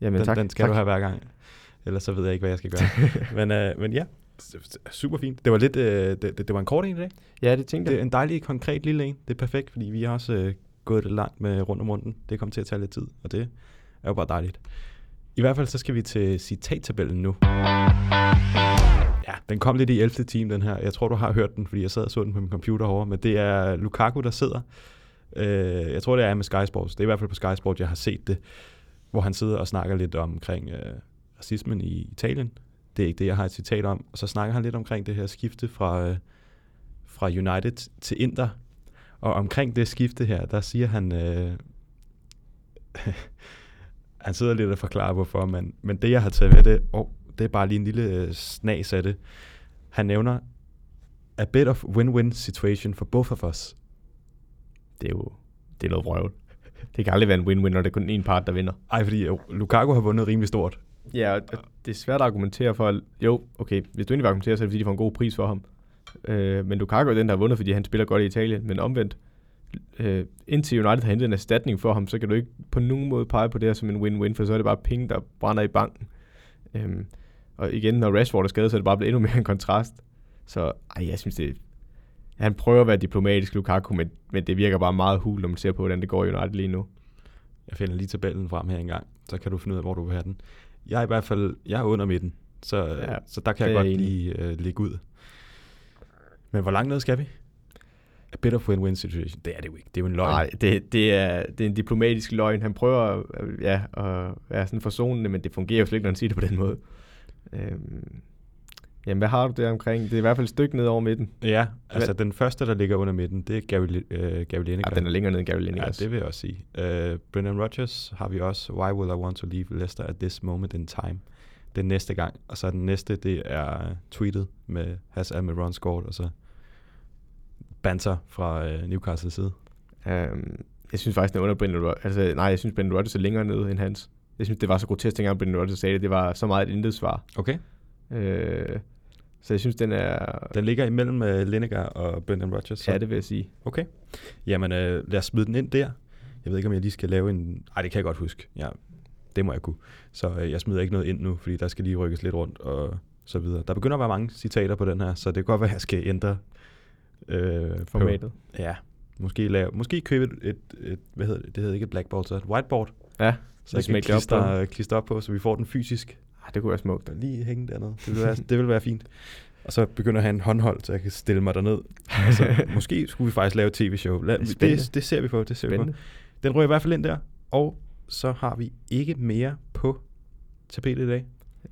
Jamen, den, tak, den skal tak. du have hver gang. Ellers så ved jeg ikke, hvad jeg skal gøre. men, øh, men ja, super fint. Det var lidt, øh, det, det, det var en kort en i dag. Ja, det tænkte Det er jeg. en dejlig, konkret lille en. Det er perfekt, fordi vi har også øh, gået lidt langt med rundt om runden. Det kommer til at tage lidt tid, og det er jo bare dejligt. I hvert fald så skal vi til citattabellen nu. Ja, den kom lidt i 11. time, den her. Jeg tror, du har hørt den, fordi jeg sad og så den på min computer over. Men det er Lukaku, der sidder. Øh, jeg tror, det er med Sky Sports. Det er i hvert fald på Sky Sports, jeg har set det. Hvor han sidder og snakker lidt omkring øh, racismen i Italien. Det er ikke det, jeg har et citat om. Og så snakker han lidt omkring det her skifte fra, øh, fra United til Inter. Og omkring det skifte her, der siger han... Øh, han sidder lidt og forklarer, hvorfor, men, men det, jeg har taget med det, oh, det er bare lige en lille øh, snas af det. Han nævner, a bit of win-win situation for both of us. Det er jo det er noget vrøvl. Det kan aldrig være en win-win, når det er kun en part, der vinder. Ej, fordi Lukaku har vundet rimelig stort. Ja, og det er svært at argumentere for. Jo, okay, hvis du egentlig vil argumentere, så er det fordi, de får en god pris for ham. Øh, men Lukaku er den, der har vundet, fordi han spiller godt i Italien. Men omvendt, øh, indtil United har hentet en erstatning for ham, så kan du ikke på nogen måde pege på det her som en win-win, for så er det bare penge, der brænder i banken. Øh, og igen, når Rashford er skadet, så er det bare blevet endnu mere en kontrast. Så ej, jeg synes, det han prøver at være diplomatisk, Lukaku, men, men det virker bare meget hul, når man ser på, hvordan det går i United lige nu. Jeg finder lige tabellen frem her engang, så kan du finde ud af, hvor du vil have den. Jeg er i hvert fald jeg er under midten, så, Ja, så der kan jeg godt lige øh, ligge ud. Men hvor langt ned skal vi? A bit of win-win situation. Det er det jo ikke. Det er jo en løgn. Nej, det, det, er, det er en diplomatisk løgn. Han prøver øh, ja, at være sådan forsonende, men det fungerer jo slet ikke, når han siger det på den måde. Øhm, jamen, hvad har du der omkring? Det er i hvert fald et stykke ned over midten. Ja, altså den første, der ligger under midten, det er Gary, øh, Gary Lineker. Ja, den er længere ned end Gary Lineker. Ja, det vil jeg også sige. Uh, Brendan Rodgers har vi også. Why will I want to leave Leicester at this moment in time? Den næste gang. Og så den næste, det er tweetet med Has Ron scored, og så banter fra uh, Newcastle side. Øhm, jeg synes faktisk, den er under Brendan Rodgers. Altså, nej, jeg synes, Brendan Rodgers er længere nede end hans. Jeg synes, det var så grotesk, dengang Brendan Rodgers sagde det. Det var så meget et intet svar. Okay. Øh, så jeg synes, den er... Den ligger imellem uh, Lineker og Brendan Rodgers. Så. Ja, det vil jeg sige. Okay. Jamen, uh, lad os smide den ind der. Jeg ved ikke, om jeg lige skal lave en... Ej, det kan jeg godt huske. Ja, det må jeg kunne. Så uh, jeg smider ikke noget ind nu, fordi der skal lige rykkes lidt rundt og så videre. Der begynder at være mange citater på den her, så det kan godt være, at jeg skal ændre øh, på- Formatet. Ja, måske, lave, måske købe et, et, et, hvad hedder det, det hedder ikke et blackboard, så et whiteboard, Ja, så jeg kan det op klister, klister op på, så vi får den fysisk. Ah, det kunne være smukt. Der lige hænge dernede. Det vil, være, det vil være fint. Og så begynder at en håndhold, så jeg kan stille mig derned. Altså, måske skulle vi faktisk lave et tv-show. Det det, det ser vi på. Det ser vi på. Den ryger i hvert fald ind der. Og så har vi ikke mere på tapetet i dag.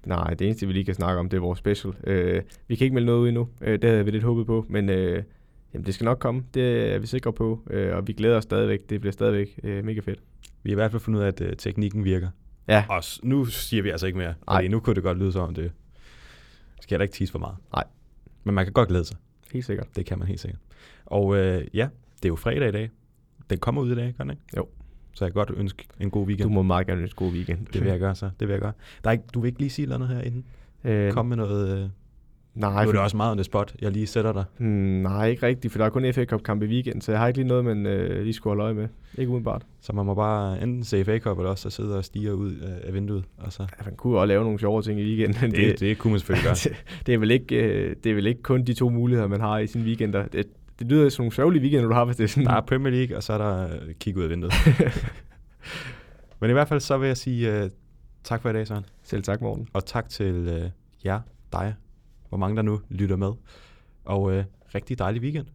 Nej, det eneste, vi lige kan snakke om, det er vores special. Øh, vi kan ikke melde noget ud endnu. Øh, det havde vi lidt håbet på, men øh, jamen, det skal nok komme. Det er vi sikre på, øh, og vi glæder os stadigvæk. Det bliver stadigvæk øh, mega fedt. Vi har i hvert fald fundet ud af, at uh, teknikken virker. Ja, Og nu siger vi altså ikke mere. Nej. Fordi nu kunne det godt lyde som om det. Skal jeg da ikke tease for meget. Nej. Men man kan godt glæde sig. helt sikkert. Det kan man helt sikkert. Og øh, ja, det er jo fredag i dag. Den kommer ud i dag, gør den ikke? Jo. Så jeg kan godt ønske en god weekend. Du må meget gerne ønske god weekend. Det vil jeg gøre så. Det vil jeg gøre. Der er ikke, du vil ikke lige sige noget herinde? Øh, Kom med noget... Øh, nej, nu er det også meget the spot. Jeg lige sætter dig. Hmm, nej, ikke rigtigt, for der er kun FA Cup kamp i weekend, så jeg har ikke lige noget, man øh, lige skulle holde øje med. Ikke umiddelbart. Så man må bare enten se FA Cup, eller også så sidde og stige ud af, af vinduet. Og så. Ja, man kunne også lave nogle sjove ting i weekenden. men Det, det, det kunne man selvfølgelig gøre. det, det, er vel ikke, øh, det er vel ikke kun de to muligheder, man har i sine weekender. Det, det lyder som nogle sørgelige weekender, du har, hvis det er sådan. Der er Premier League, og så er der øh, kig ud af vinduet. Men i hvert fald så vil jeg sige uh, tak for i dag, Søren. Selv tak, Morten. Og tak til uh, jer, dig, hvor mange der nu lytter med. Og øh, rigtig dejlig weekend.